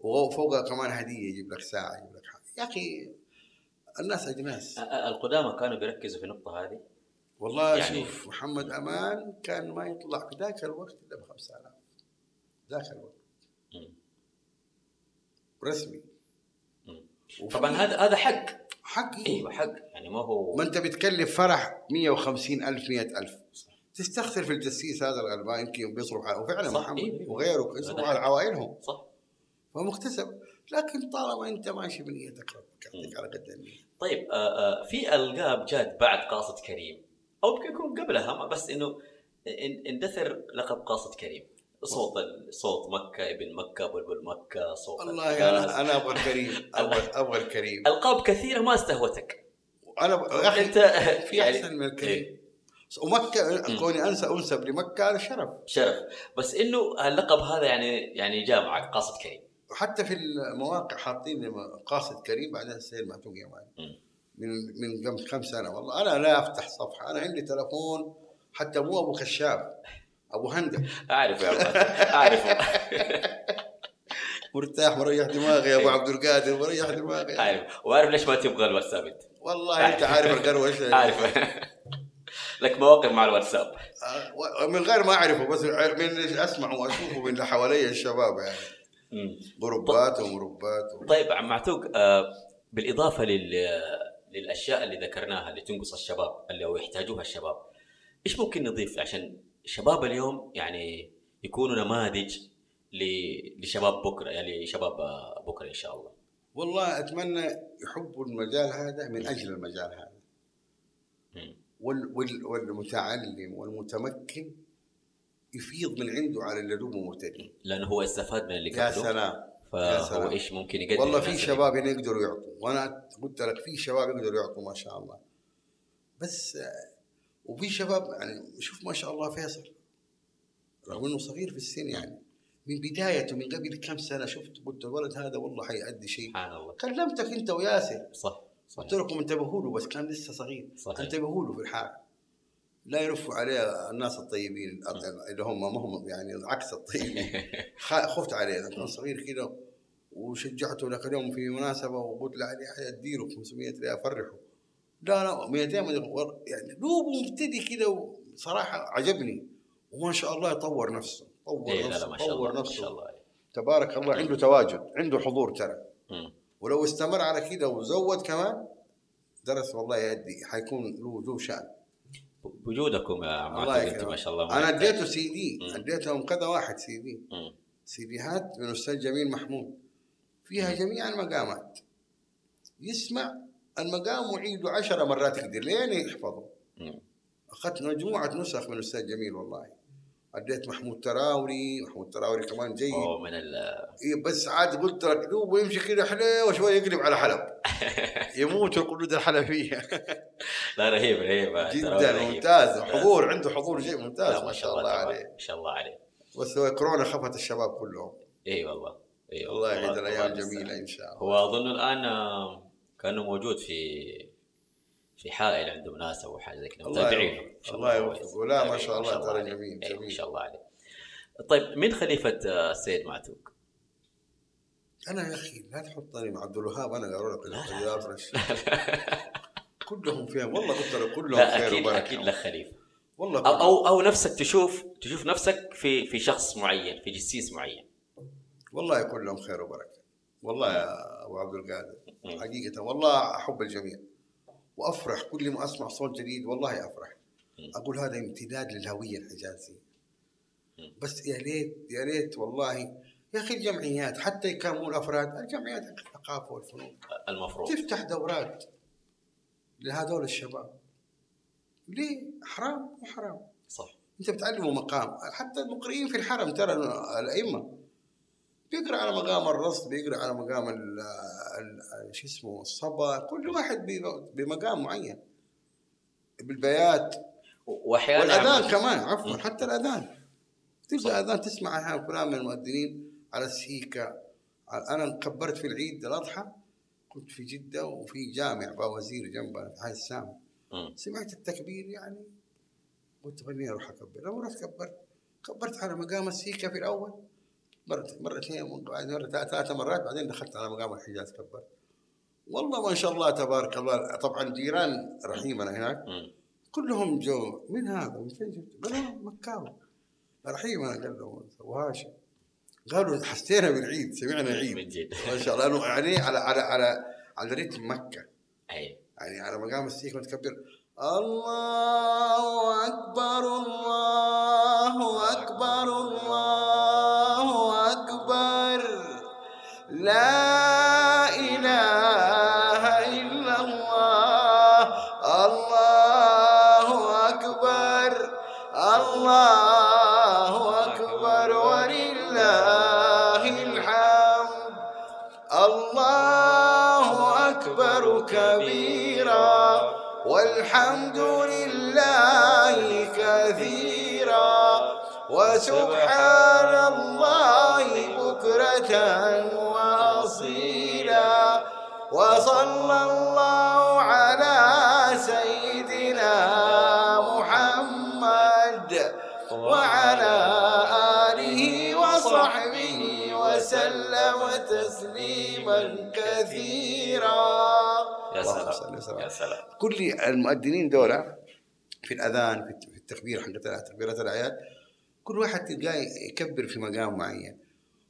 وفوقها كمان هدية يجيب لك ساعة يجيب لك حاجة. يا أخي الناس أجناس. القدامى كانوا بيركزوا في النقطة هذه؟ والله يعني- شوف محمد أمان كان ما يطلع في ذاك الوقت إلا ب 5000 ذاك الوقت. مم. رسمي. مم. طبعا هذا هذا حق. حقي أيوه حق. يعني ما هو ما أنت بتكلف فرح 150 ألف 100 ألف. تستخسر في الجسيس هذا الغلبان يمكن بيصرف على وفعلا صح، محمد إيه، إيه. وغيره هذا يصرفوا حق. على عوائلهم. صح. فمكتسب. لكن طالما أنت ماشي بنيتك ربك يعطيك. على قد النية طيب آه آه في ألقاب جات بعد قاصد كريم أو يمكن يكون قبلها بس إنه إن- اندثر لقب قاصد كريم صوت صوت مكة ابن مكة بلبل مكة صوت والله الحجاز. أنا أنا أبغى الكريم أبغى أبغى الكريم ألقاب كثيرة ما استهوتك أنا ب- انت في يعني أحسن من الكريم إيه. ومكة مم. كوني أنسى انسب لمكه هذا شرف شرف بس إنه اللقب هذا يعني يعني جاء معك قاصد كريم وحتى في المواقع حاطين قاصد كريم بعدين سير معتوق يماني. من من قبل كم سنة والله. أنا لا أفتح صفحة أنا عندي تلفون حتى مو أبو كشاف أبو هندة أعرف يا أعرفه. مرتاح مريح دماغي يا أبو عبد القادر مريح دماغي. أعرف. وأعرف ليش ما تبغى الواتساب أنت. والله أنت عارف القروش أعرف. لك مواقف مع الواتساب. آه، من غير ما أعرفه بس من اسمع واشوفه من اللي حوالي الشباب يعني. مم. جروبات ومربات و... طيب عم معتوق آه، بالإضافة لل للأشياء اللي ذكرناها اللي تنقص الشباب اللي هو يحتاجوها الشباب إيش ممكن نضيف عشان شباب اليوم يعني يكونوا نماذج ل- لشباب بكرة يعني شباب آه، بكرة إن شاء الله والله أتمنى يحبوا المجال هذا من أجل المجال هذا مم. وال... وال... والمتعلم والمتمكن يفيض من عنده على اللي دوبه مبتدئ لأنه هو استفاد من اللي يا قبله سلام. يا فهو سلام. إيش ممكن يقدم والله في شباب هنا يقدروا يعطوا. وأنا قلت لك في شباب يقدروا يعطوا ما شاء الله. بس وفي شباب يعني شوف ما شاء الله فيصل. رغم إنه صغير في السن يعني. من بدايته من قبل كم سنة شفت قلت الولد هذا والله حيأدي شيء. سبحان الله. كلمتك أنت وياسر. صح. صح. قلت لكم انتبهوا له بس كان لسه صغير. انتبهوا له في الحال. لا يرفوا عليه الناس الطيبين اللي هم ما هم يعني عكس الطيبين خفت عليه لما كان صغير كذا وشجعته لك اليوم في مناسبة وقلت له علي اديله 500 ريال افرحه لا لا 200 ور- يعني دوبه مبتدي كذا صراحة عجبني. وما شاء الله يطور نفسه طور إيه لا نفسه لا ما شاء الله طور ما نفسه. شاء الله. تبارك الله عنده تواجد عنده حضور ترى. ولو استمر على كده وزود كمان درس والله يدي حيكون له ذو شأن. بوجودكم يا عم الله معتوق أنتم يكرمك. ما شاء الله أنا. أديته سي دي. اديتهم كذا واحد سي دي مم. سيديهات من الاستاذ جميل محمود فيها جميع المقامات يسمع المقام ويعيده عشرة مرات يقدر لين يحفظه. أخذت مجموعة نسخ من الاستاذ جميل والله اديت محمود تراوري محمود تراوري كمان جيد. أوه من ال إيه بس عاد قلت لك دوب ويمشي كذا حلو وشوي يقلب على حلب. يموت القرود الحلبيه لا رهيب رهيب. جدا. ممتاز. حضور عنده حضور شيء ممتاز ما شاء الله. عليه. ما شاء الله عليه. بس كورونا خفت الشباب كلهم. إي والله إي الله يعيد الأيام. جميلة إن شاء الله. هو أظن الآن كأنه موجود في في حائل عنده مناسبه وحاجه زي كذا متابعينه الله كويس. يوفقه. لا، ما متابعينه. شاء الله ترى. جميل، إيه، ما جميل. شاء الله عليه طيب مين خليفة آه، السيد معتوق؟ أنا يا أخي لا تحطني مع عبد الوهاب أنا لا، لا. الخيار فرش كلهم فيهم والله قلت لك كلهم لا خير أكيد أكيد لك خليفة والله أو كلهم. أو أو نفسك تشوف تشوف نفسك في في شخص معين في جسيس معين والله كلهم خير وبركة والله يا أبو عبد القادر. حقيقة والله أحب الجميع وأفرح كل ما أسمع صوت جديد والله أفرح. أقول هذا امتداد للهوية الحجازيه. بس يا ريت يا ريت والله. يا أخي الجمعيات حتى كان مو الأفراد الجمعيات الثقافة والفنون. المفروض. تفتح دورات لهذول الشباب. ليه؟ حرام مو حرام. صح. أنت بتعلمه مقام. حتى المقرئين في الحرم ترى الأئمة. بيقرا على مقام الرصد بيقرا على مقام شو اسمه الصبا كل واحد بمقام معين. بالبيات. واحيانا والأذان كمان عفوا. حتى الأذان. تبدا أذان تسمع أحيانا فلان من المؤذنين على السيكه أنا كبرت في العيد الأضحى كنت في جدة وفي جامع باوزير جنبنا في حي السام. سمعت التكبير يعني قلت خليني أروح أكبر. لما رحت كبرت كبرت على مقام السيكه في الأول. مرت مرتين بعد مرة ثلاث مرات بعدين دخلت على مقام الحجاز كبرت والله ما شاء الله تبارك الله طبعا جيران رحيمنا هناك. كلهم جو من هذا؟ من فين جبت؟ قالوا مكاوي رحيم أنا قال له وهاشم قالوا حسينا بالعيد سمعنا عيد ما شاء الله لأنه يعني على على على على رتم مكة. أي. يعني على مقام السيخ متكبر. الله أكبر الله أكبر الله وسبحان الله بكرة وأصيلا. وصلى الله على سيدنا محمد وعلى آله وصحبه وسلم تسليما كثيرا. يا سلام. يا سلام. كل المؤذنين دولة في الأذان في التكبير حق تكبيرات الأعياد كل واحد تلقاه يكبر في مقام معين.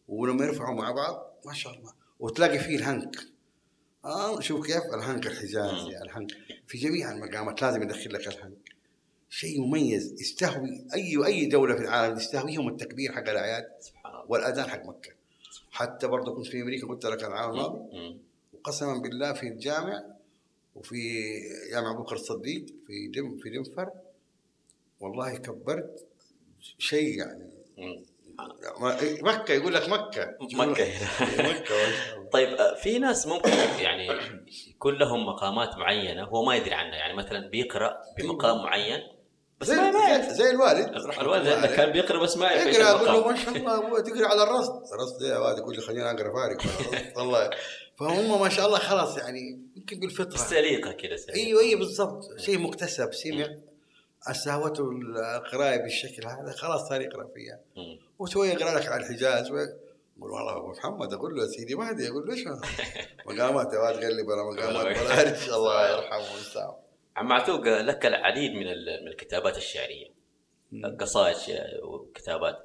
ولما يرفعوا مع بعض ما شاء الله. وتلاقي فيه الهنك. آه شوف كيف؟ الهنك الحجازي الهنك. في جميع المقامات لازم يدخل لك الهنك. شيء مميز. يستهوي أي أي دولة في العالم يستهويهم التكبير حق الأعياد والأذان حق مكة. حتى برضه كنت في أمريكا قلت لك العام الماضي. وقسما بالله في الجامع وفي جامع بكر الصديق في دم في دنفر والله كبرت شيء يعني. ما- مكة يقول لك مكة. شاء الله طيب آه، في ناس ممكن يعني يكون لهم مقامات معينة هو ما يدري عنها. يعني مثلا بيقرأ بمقام معين بس زي, ما يعرف. زي, الوالد. الوالد عليه. كان بيقرأ بس ما يعرف إيش اقرا أقول له ما شاء الله تقرأ على الرصد. الرصد يا واد يقول لي خليني أقرأ فارق. والله. فهم ما شاء الله خلاص يعني يمكن بالفطره سليقة كذا سليقة. أيوه أيوه بالضبط. شيء مكتسب سمع سهوته القراءة بالشكل هذا خلاص صار يقرا فيها. مم. وشويه يقرأ لك على الحجاز يقول والله أبو محمد أقول له سيدي مهدي أقول له هذا؟ مقامات يا واد قلب ولا مقامات ولا شاء الله يرحمه ويسامحه. عم معتوق لك العديد من من الكتابات الشعرية. قصائد وكتابات.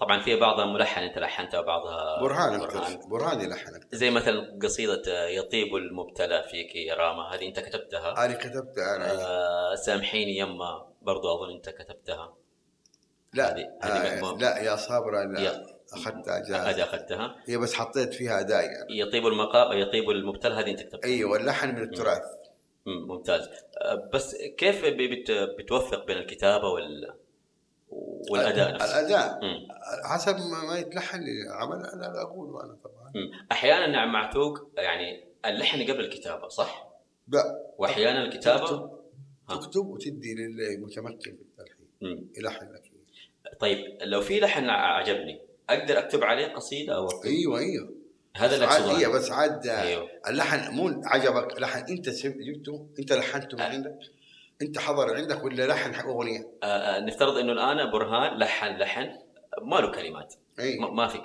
طبعا في بعضها ملحن أنت لحنتها وبعضها برهان برهان برهان يلحنك زي مثلا قصيدة يطيب المبتلى فيك يا راما هذه أنت كتبتها؟ أنا كتبت أنا. آه سامحيني يما برضو أظن أنت كتبتها. لا هذه- هذه آه. لا يا صابره لا يا. اخذتها هذه جاهزه أخذتها؟ هي بس حطيت فيها أداء يعني. يطيب المقام يطيب المبتلى هذه أنت كتبتها. أيوه اللحن من التراث. مم، ممتاز. آه بس كيف بتوفق بين الكتابة وال والأداء نفسه الأداء. حسب ما يتلحن لي عمل أنا أقول أنا طبعا مم. أحيانا عم معتوق يعني اللحن قبل الكتابة صح؟ لا وأحيانا الكتابة تكتب. تكتب وتدي للمتمكن في التلحين مم. يلحن لك طيب لو في لحن عجبني أقدر أكتب عليه قصيدة أو أكتب أيوه أيوه هذا اللي هي أنا. بس عاد أيوه اللحن مو عجبك لحن أنت جبته أنت لحنته من أه. عندك انت حضر عندك ولا لحن حق اغنية؟ آه، آه، نفترض انه الآن برهان لحن لحن ما له كلمات. إي. ما في.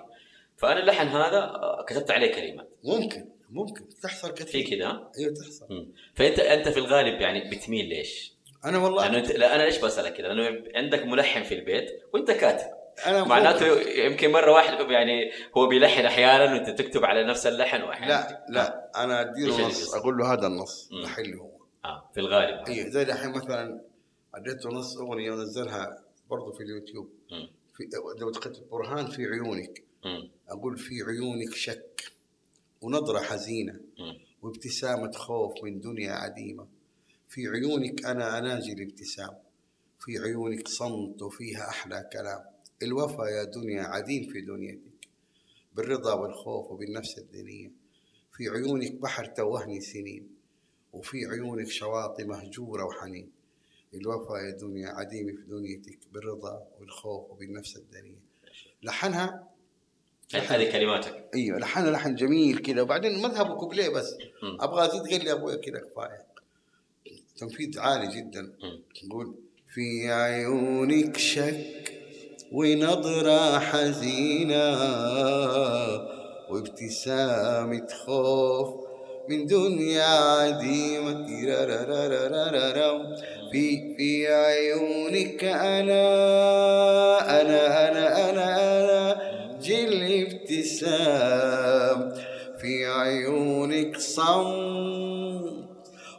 فأنا اللحن هذا آه، كتبت عليه كلمات. ممكن ممكن. تحصل في كثير كذا أيوه تحصل فانت أنت في الغالب يعني بتميل ليش؟ أنا والله لأنه انت لا أنا ليش بسألك كذا؟ لأنه عندك ملحن في البيت وأنت كاتب. أنا معناته يمكن مرة واحد يعني هو بيلحن أحيانا وأنت تكتب على نفس اللحن وأحيانا. لا لا. أنا أديله نص؟ أقول له هذا النص مم. لحن هو. آه في الغالب اي زي الحين مثلا اديته نص أغنية ونزلها برضه في اليوتيوب. في لو تكتب برهان في عيونك مم. أقول في عيونك شك ونظرة حزينة مم. وابتسامة خوف من دنيا عديمة في عيونك أنا أناجي الابتسام في عيونك صمت وفيها أحلى كلام الوفا يا دنيا عديم في دنيتك بالرضا والخوف وبالنفس الدينيه في عيونك بحر توهني سنين وفي عيونك شواطئ مهجورة وحنين. الوفا يا دنيا عديم في دنيتك بالرضا والخوف وبالنفس الدنيه لحنها؟ هذه كلماتك. أيوه لحنها لحن جميل كذا وبعدين مذهبه كوبليه بس. أبغى أزيد قال لي أبويا كذا كفاية. تنفيذ عالي جدا. نقول في عيونك شك ونظرة حزينة وابتسامة خوف من دنيا عديمة في في عيونك أنا أنا أنا أنا أنا جل ابتسام في عيونك صمت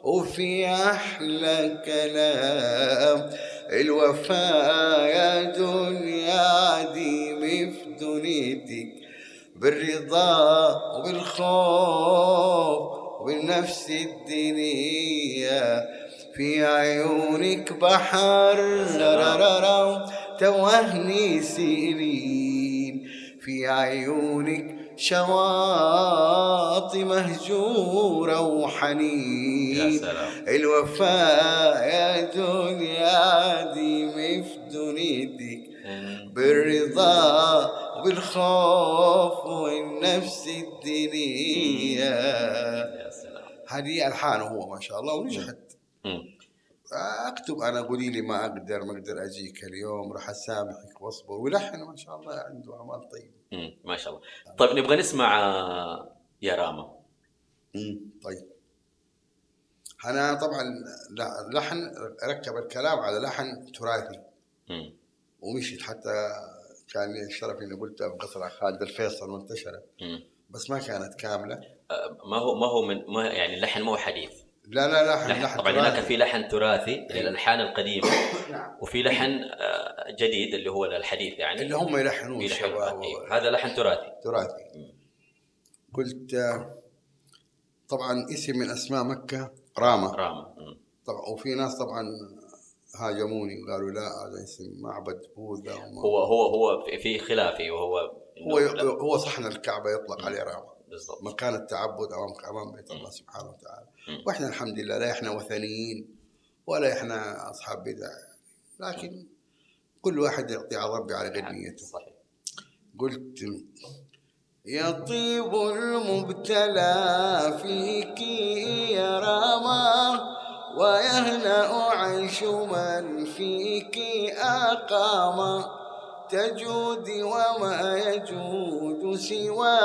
وفي أحلى كلام الوفاء يا دنيا ديم في دنيتك بالرضا وبالخوف وبالنفس الدينية في عيونك بحر توهني سنين. في عيونك شواطئ مهجورة وحنين. يا سلام. الوفاء يا دنيا دي في دنيتك. بالرضا وبالخوف والنفس الدينية يا سلام هذه ألحانه هو ما شاء الله ونجحت. أكتب أنا قولي لي ما أقدر ما أقدر أجيك اليوم راح أسامحك واصبر ويلحن ما شاء الله عنده أعمال طيبة. ما شاء الله. طيب نبغى نسمع آه، يا راما. طيب. أنا طبعا لحن ركب الكلام على لحن تراثي. ومشيت حتى كان لي الشرف إني قلتها بقصر خالد الفيصل وانتشرت. بس ما كانت كاملة. آه، ما هو ما هو من ما يعني اللحن مو حديث. لا لا لحن لحن لحن طبعا هناك. في لحن تراثي للألحان القديمة. نعم. وفي لحن آه، جديد اللي هو الحديث يعني. اللي هم يلحنون يلحن الشباب أيوه. هذا لحن تراثي. تراثي. قلت آه، طبعا اسم من أسماء مكة راما. راما. طبعا وفي ناس طبعا هاجموني وقالوا لا هذا اسم معبد بوذا هو هو هو في خلافي وهو هو هو صحن الكعبة يطلق عليه راما بالضبط. مكان التعبد امام أمام بيت الله سبحانه وتعالى. وإحنا الحمد لله لا إحنا وثنيين ولا إحنا أصحاب بدع. لكن كل واحد يعطي على ربي على قد نيته. صحيح. قلت يطيب المبتلى فيك يا راما ويهنأ عيش من فيك أقام تجود وما يجود سوى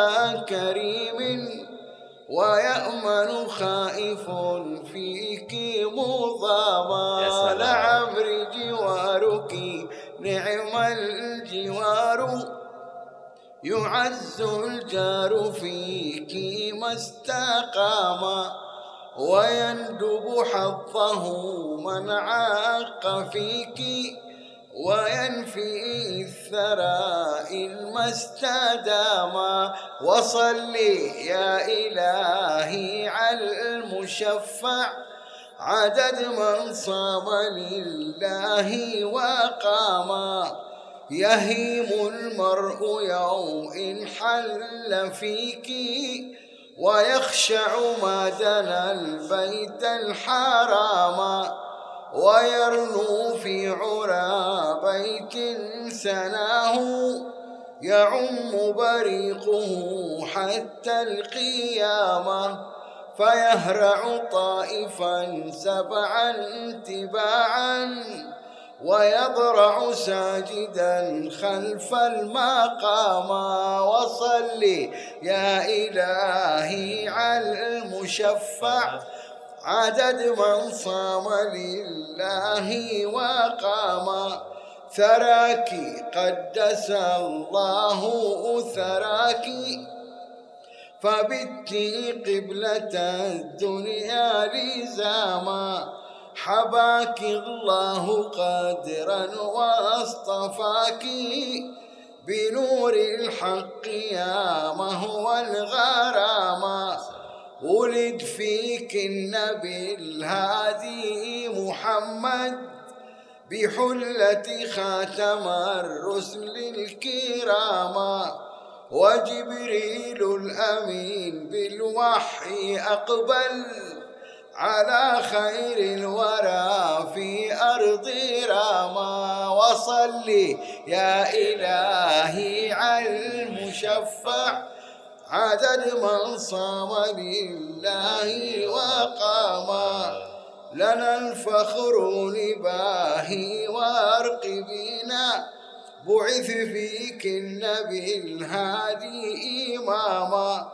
كريم ويأمن خائف فيك مضاما. لعمر جوارك نعم الجوار يعز الجار فيك ما استقام ويندب حظه من عاق فيك وينفي الثراء ما استدام وصل يا إلهي على المشفع. عدد من صام لله وقام. يهيم المرء يوم إن حل فيك. ويخشع ما دنا البيت الحرام. ويرنو في عرى بيت سناه يعم بريقه حتى القيامة فيهرع طائفا سبعا تباعا ويضرع ساجدا خلف المقام. وصل يا إلهي على المشفع عدد من صام لله وقام. ثراك قدس الله ثراك فبت قبلة الدنيا لزاما. حباك الله قادرا واصطفاك. بنور الحق يا مهوى الغرام. ولد فيك النبي الهادي محمد بحلة خاتم الرسل الكرام وجبريل الأمين بالوحي أقبل على خير الورى في أرض راما وصل يا إلهي على المشفع. عدد من صام لله وقام. لنا الفخر نباهي وارق بنا بعث فيك النبي الهادي إماما.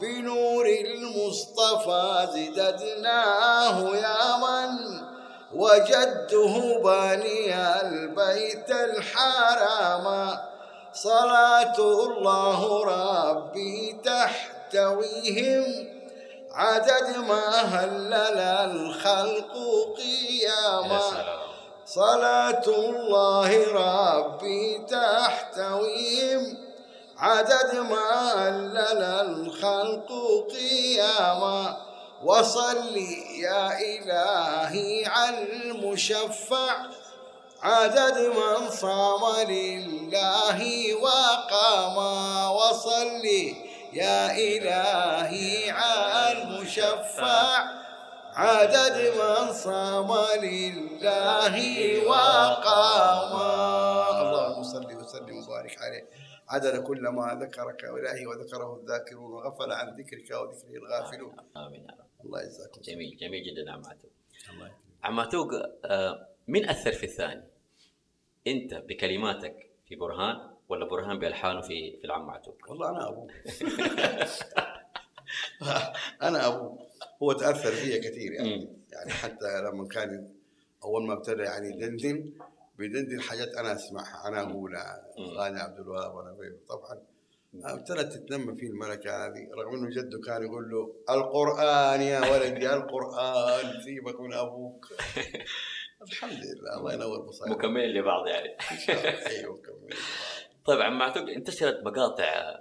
بنور المصطفى زددناه يا من. وجدته باني البيت الحرام. صلاة الله ربي تحتويهم. عدد ما هلل الخلق قياما. صلاة الله ربي تحتويهم. عدد ما هلل الخلق قياما. وصل يا إلهي على المشفع. عدد من صام لله وقام وصل. يا إلهي على المشفع عدد من صام لله وقام. اللهم صل وسلم وبارك عليه. عدد كل ما ذكرك إلهي وذكره الذاكرون وغفل عن ذكرك وذكره الغافلون. آمين الله يجزاكم جميل جميل جدا عم عتوق الله يكرمك. عم عتوق آه، مين اثر في الثاني؟ انت بكلماتك في برهان ولا برهان بألحانه في في العم عتوق؟ والله أنا أبوه أنا أبوه هو تأثر فيا كثير يعني. يعني حتى لما كان أول ما ابتدى يعني يدندن بيدندن حاجات أنا أسمعها أنا اقولها مم. غاني عبد الوهاب وأنا غيره طبعا ابتدت تتنمى فيه الملكة هذه رغم إنه جده كان يقول له القرآن يا ولدي القرآن سيبك من أبوك الحمد لله الله ينور بصيرك مكملين لبعض يعني. أيوه مكمل طيب عم عتوق انتشرت مقاطع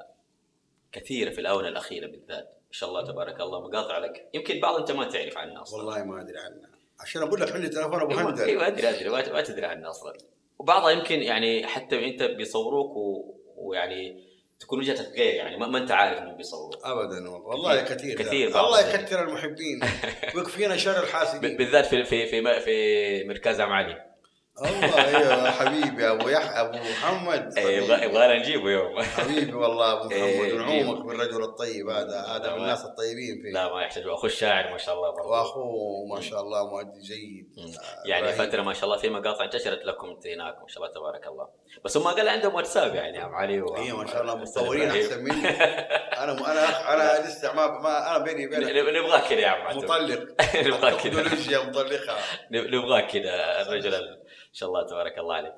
كثيرة في الآونة الأخيرة بالذات. ما شاء الله تبارك الله مقاطع لك. يمكن بعض أنت ما تعرف عنها أصلا. والله ما أدري عنها. عشان أقول لك عندي تليفون أبو هندل أيوه أدري أدري ما ما تدري عنها أصلا. وبعضها يمكن يعني حتى أنت بيصوروك و... ويعني تكون وجهتك غير يعني ما, ما أنت عارف إنهم بيصوروك ابدا والله. والله كثير كثير الله. يكثر المحبين. ويكفينا شر الحاسدين. بالذات في في في, في مركز عم علي الله يا حبيبي أبو يحيى أبو محمد. إيه، يبغى يبغى نجيبه يوم. حبيبي والله أبو إيه، محمد ونعومك جيب. بالرجل الطيب هذا هذا من الناس الطيبين فيه. لا ما يحتاج اخو الشاعر ما شاء الله برضه وأخوه ما شاء الله مؤدي جيد يعني إبراهيم. فترة ما شاء الله في مقاطع انتشرت لكم هناك ما شاء الله تبارك الله. بس هم قال عندهم واتساب يعني عم علي و... هي ما شاء الله متطورين. أحسن مني. أنا أنا أنا لسه ما, ما أنا بيني وبينك نبغاك كذا يا عم. مطلق. نبغاك كذا التكنولوجيا مطلقة. نب- نبغاك كذا الرجل شاء الله تبارك الله عليه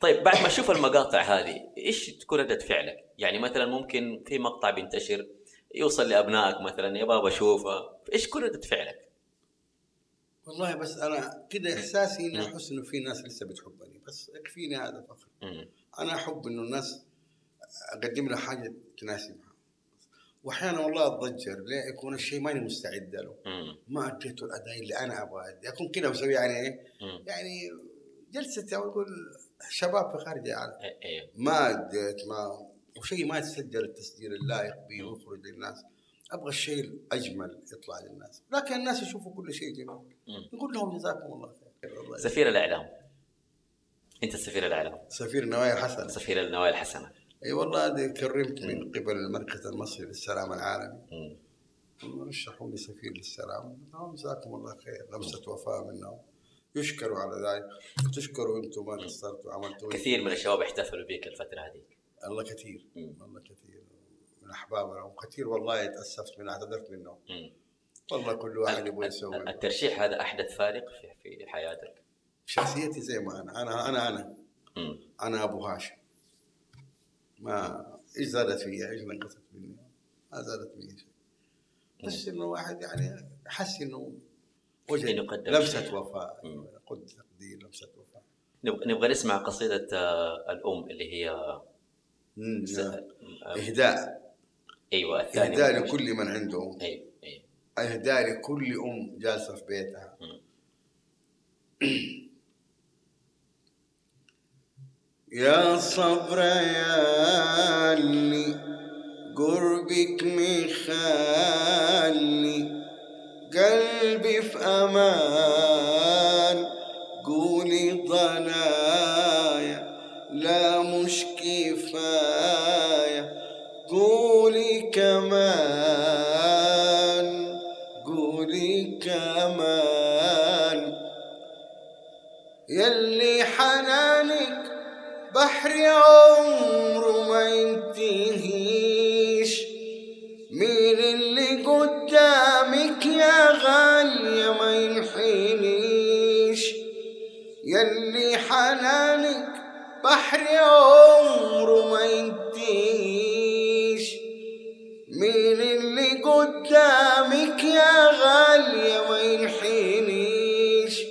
طيب بعد ما تشوف المقاطع هذه إيش تكون ردة فعلك؟ يعني مثلا ممكن في مقطع بينتشر يوصل لأبنائك مثلا يا بابا شوفه إيش تكون ردة فعلك؟ والله بس أنا كده إحساسي إني أحس إنه في ناس لسه بتحبني بس يكفيني هذا فقط. أنا أحب إنه الناس أقدم له حاجة تناسبها واحيانا والله أتضجر ليه يكون الشيء ماني مستعد له. ما أديته الأداء اللي أنا أبغى ادي اكون كده مسوي يعني إيه مم. يعني جلسة أقول شباب في خارج العالم. إيه- إيه. ما اديت ما وشيء ما يتسجل التسجيل اللائق به ويخرج للناس أبغى الشيء الأجمل يطلع للناس. لكن الناس يشوفوا كل شيء جميل. نقول لهم جزاكم الله خير. سفير الإعلام. أنت سفير الإعلام. سفير نوايا الحسن سفير النوايا الحسنة. أي والله هذه كرمت من قبل المركز المصري للسلام العالمي. رشحوا لي سفير للسلام. جزاكم الله خير. لمسة وفاء منهم. يشكروا على ذلك. تشكروا أنتم ما قصرتوا عملتوا كثير من الشباب احتفلوا بك الفترة هذه الله كثير. والله كثير. من احبابنا وكثير والله تأسفت من اعتذرت منهم. والله كل واحد يبغى يسوي. الترشيح هذا أحدث فارق في, في حياتك؟ شخصيتي زي ما أنا. أنا أنا أنا. أنا أبو هاشم. ما إيش زادت فيا؟ إيش نقصت مني؟ ما زادت فيا شيء. بس إنه واحد يعني حس إنه قدم لمسة. وفاء. قد تقدير لمسة وفاء. نبغى نسمع قصيدة آه، الأم اللي هي آه، إهداء. أيوه الثاني إهداء لكل من عنده أم. أيوه أيوه. إهداء لكل أم جالسة في بيتها. يا صبر يا اللي قربك مخلي قلبي في أمان. قولي ضنايا لا مش كفاية. قولي كمان قولي كمان. يلي حنانك بحر عمره عمره ما ينتهيش مين اللي قدامك يا غالية ما ينحنيش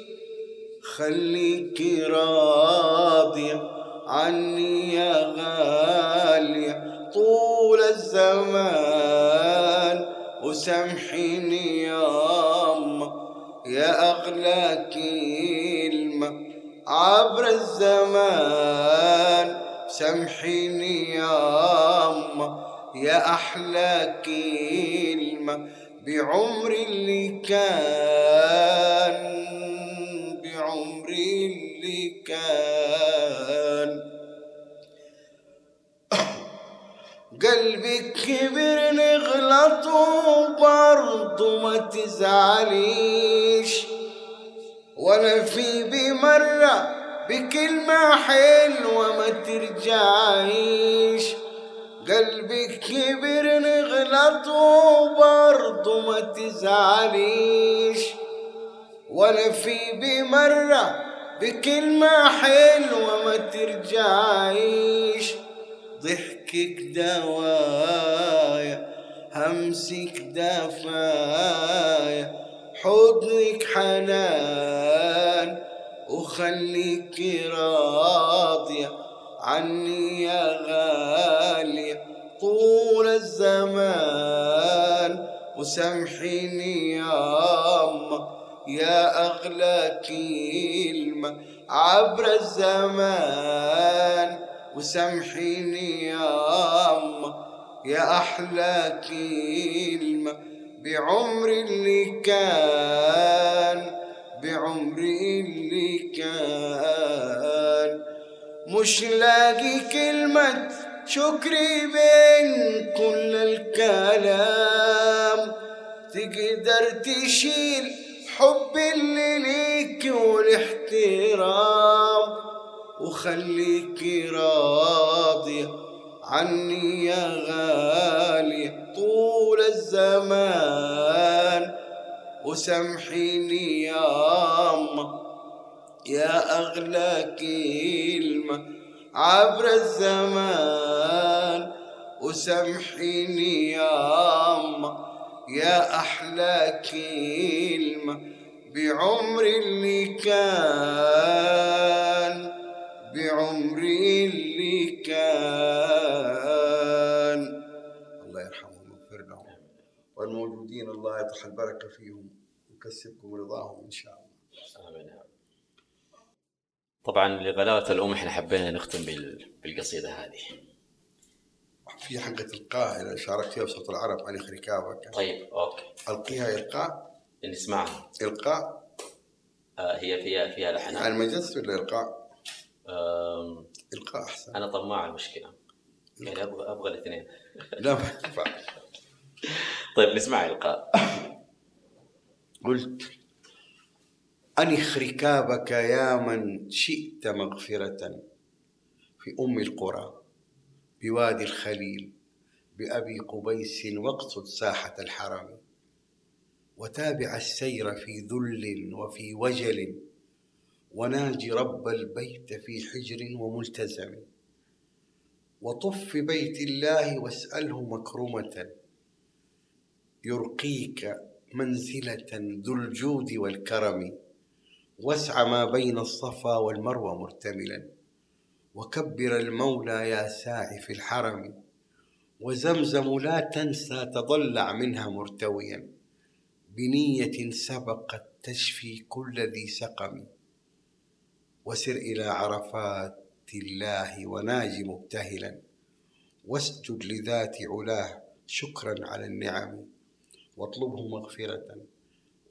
خليكي راضية عني يا غالية طول الزمان. وسامحيني يا أما يا أغلى كلمة عبر الزمان. سامحيني يا أما يا أحلى كلمة. بعمري اللي كان بعمري اللي كان. قلبك كبر نغلط وبرضه ما تزعليش. ولا في بمرة بكلمة حلوة ما ترجعيش. قلبك كبر نغلط وبرضه ما تزعليش. ولا في بمرة بكلمة حلوة ما ترجعيش. ضحكك دوايا همسك دفايا حضنك حنان وخليك راضية عني يا غالية. طول الزمان وسامحيني يا أما يا أغلى كلمة عبر الزمان وسامحيني يا أما يا أحلى كلمة بعمري اللي كان بعمري اللي كان. مش لاقي كلمة شكري بين كل الكلام. تقدر تشيل حب اللي ليك والاحترام. وخليك راضية عني يا غالية طول الزمان. وسامحيني يا أما يا أغلى كلمة عبر الزمان. وسامحيني يا أما يا أحلى كلمة بعمري اللي كان بعمري اللي كان. والموجودين الله يطرح البركة فيهم ويكسبكم رضاهم إن شاء الله. آمين. طبعا لغلاوة الأم إحنا حبينا نختم بال- بالقصيدة هذه. في حقة القاهرة شاركت فيها بصوت العرب عن ركابك طيب أوكي. ألقيها إلقاء؟ نسمعها إلقاء؟ آه هي فيها فيها لحنات يعني مجلس ولا إلقاء؟ آم، إلقاء أحسن. أنا طماع المشكلة. يعني أبغى أبغى الاثنين. لا ما طيب نسمع إلقاء قلت أنخ ركابك يا من شئت مغفرة في أم القرى بوادي الخليل بأبي قبيس واقصد ساحة الحرم وتابع السير في ذل وفي وجل وناجي رب البيت في حجر وملتزم. وطف بيت الله واسأله مكرمة. يرقيك منزلة ذو الجود والكرم. واسع ما بين الصفا والمروة مرتملا. وكبر المولى يا ساعي في الحرم. وزمزم لا تنسى تضلع منها مرتويا. بنية سبقت تشفي كل ذي سقم. وسر إلى عرفات الله وناج مبتهلا. واسجد لذات علاه شكرا على النعم. واطلبه مغفرة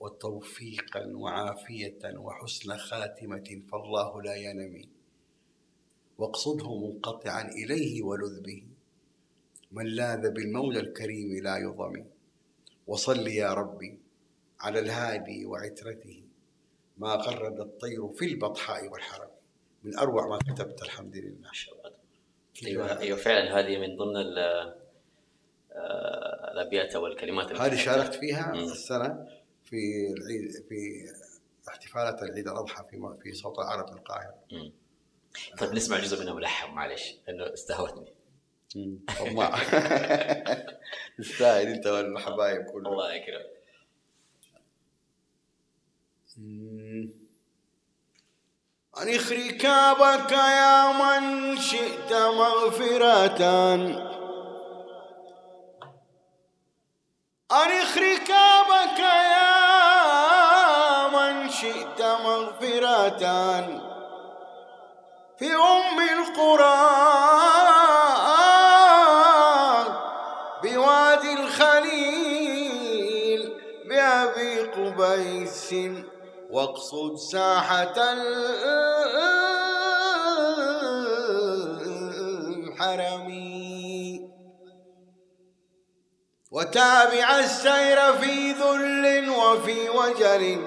وتوفيقا وعافية وحسن خاتمة فالله لا ينمي. واقصده منقطعا إليه ولذ به. من لاذ بالمولى الكريم لا يضم وصل يا ربي على الهادي وعترته. ما غرد الطير في البطحاء والحرم. من أروع ما كتبت الحمد لله. أيوه أيوه فعلا هذه من ضمن آه، الابيات أو الكلمات هذه شاركت فيها مم. السنة في العيد في احتفالات العيد الأضحى في في صوت العرب بالقاهرة مم. طيب نسمع جزء منها ملحن معلش لأنه استهوتني. طماع تستاهل أنت والحبايب كلهم. الله يكرم أنخ ركابك يا من شئت مغفرة. أنخ ركابك يا من شئت مغفرة في أم القرى بوادي الخليل بأبي قبيس. واقصد ساحة الحرم وتابع السير في ذل وفي وجل.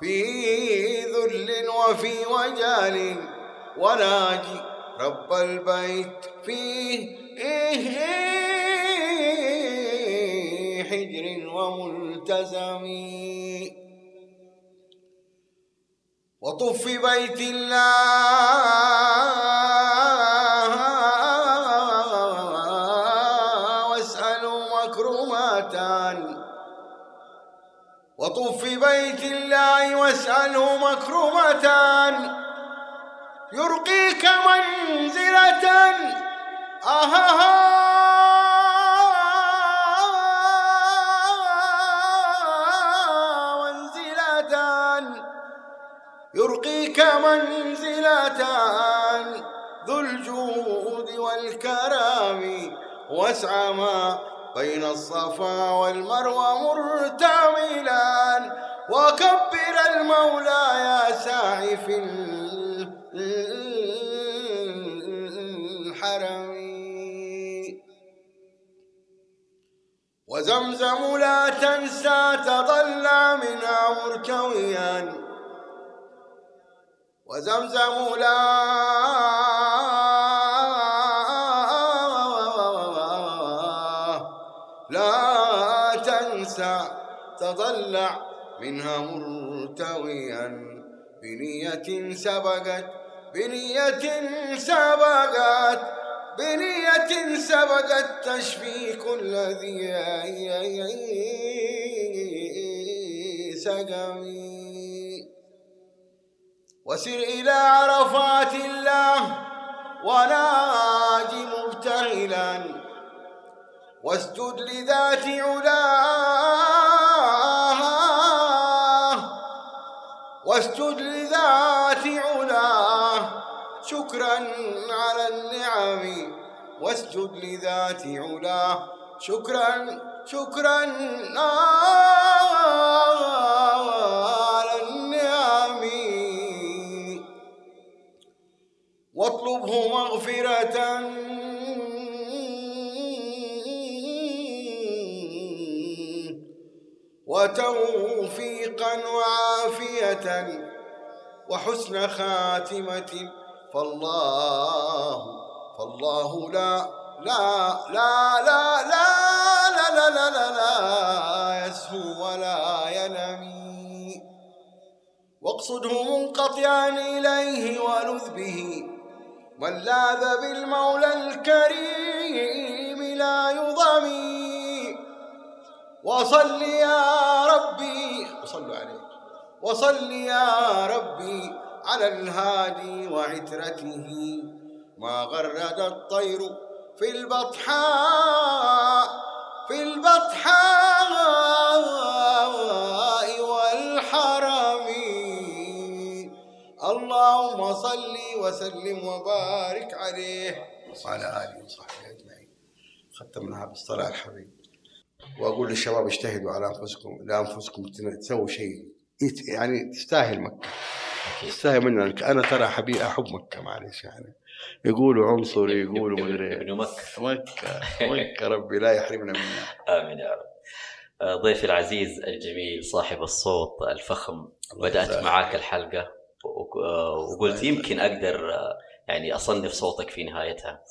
في ذل وفي وجل. وناجي رب البيت فيه حجر وملتزم وطف بيت الله. واسألوا مكرماتان وطف بيت الله واسأله مكرمتان يرقيك منزلة. أهها منزلة ذو الجود والكرم واسعى ما بين الصفا والمروة مرتملا وكبر المولى يا ساعي في الحرم وزمزم لا تنسى تضلع منها مرتويا وزمزم لا لا تنسى تضلع منها مرتويا. بنية سبقت بنية سبقت بنية سبقت تشفي كل ذي سقمي. وسر إلى عرفات الله وناجي مبتهلا واسجد لذات علاه واسجد لذات علاه شكرا على النعم واسجد لذات علاه شكرا شكرا على واطلبه مغفرة وتوفيقا وعافية وحسن خاتمة فالله فالله لا لا لا لا لا لا لا لا لا يسهو ولا ينمي واقصده منقطعا إليه ولذ به من لاذ بالمولى الكريم لا يضمي وصل يا ربي وصلوا عليه. وصل يا ربي على الهادي وعترته. ما غرد الطير في البطحاء في البطحاء. اللهم صل وسلم وبارك عليه وعلى آله وصحبه أجمعين. ختمناها بالصلاة على الحبيب وأقول للشباب اجتهدوا على أنفسكم لانفسكم تسووا شيء. يعني تستاهل مكة. تستاهل منك أنا ترى حبيبي أحب مكة معلش يعني. يقولوا عنصري يقولوا مدري ابن مكة. مكة مكة ربي لا يحرمنا منها. آمين يا رب. آه، ضيفي العزيز الجميل صاحب الصوت الفخم. بدأت. معاك الحلقة. وقلت يمكن أقدر آه، يعني أصنف صوتك في نهايتها.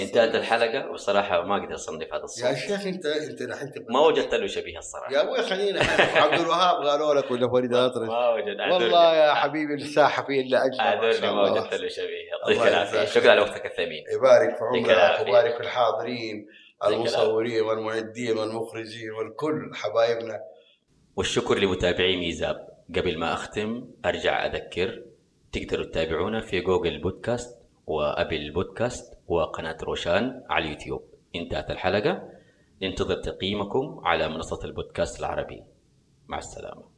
انتهت الحلقة؟ وصراحة ما أقدر أصنف هذا يا الصوت شيخ انت أنت الحين ما وجدت له شبيه الصراحة. يا أبوي خلينا عبد الوهاب قالوا لك ولا فريد الاطرش ما وجد والله يا حبيبي الساحة في إلا اجمل ما أعذرني ما. وجدت له شبيه يعطيك العافية. شكرا على وقتك الثمين. يبارك في عمرك. ويبارك في الحاضرين المصورين والمعدين والمخرجين والكل حبايبنا. والشكر لمتابعي ميزاب. قبل ما أختم أرجع أذكر تقدروا تتابعونا في جوجل بودكاست وأبل بودكاست وقناة روشان على اليوتيوب. انتهت الحلقة. ننتظر تقييمكم على منصة البودكاست العربي. مع السلامة.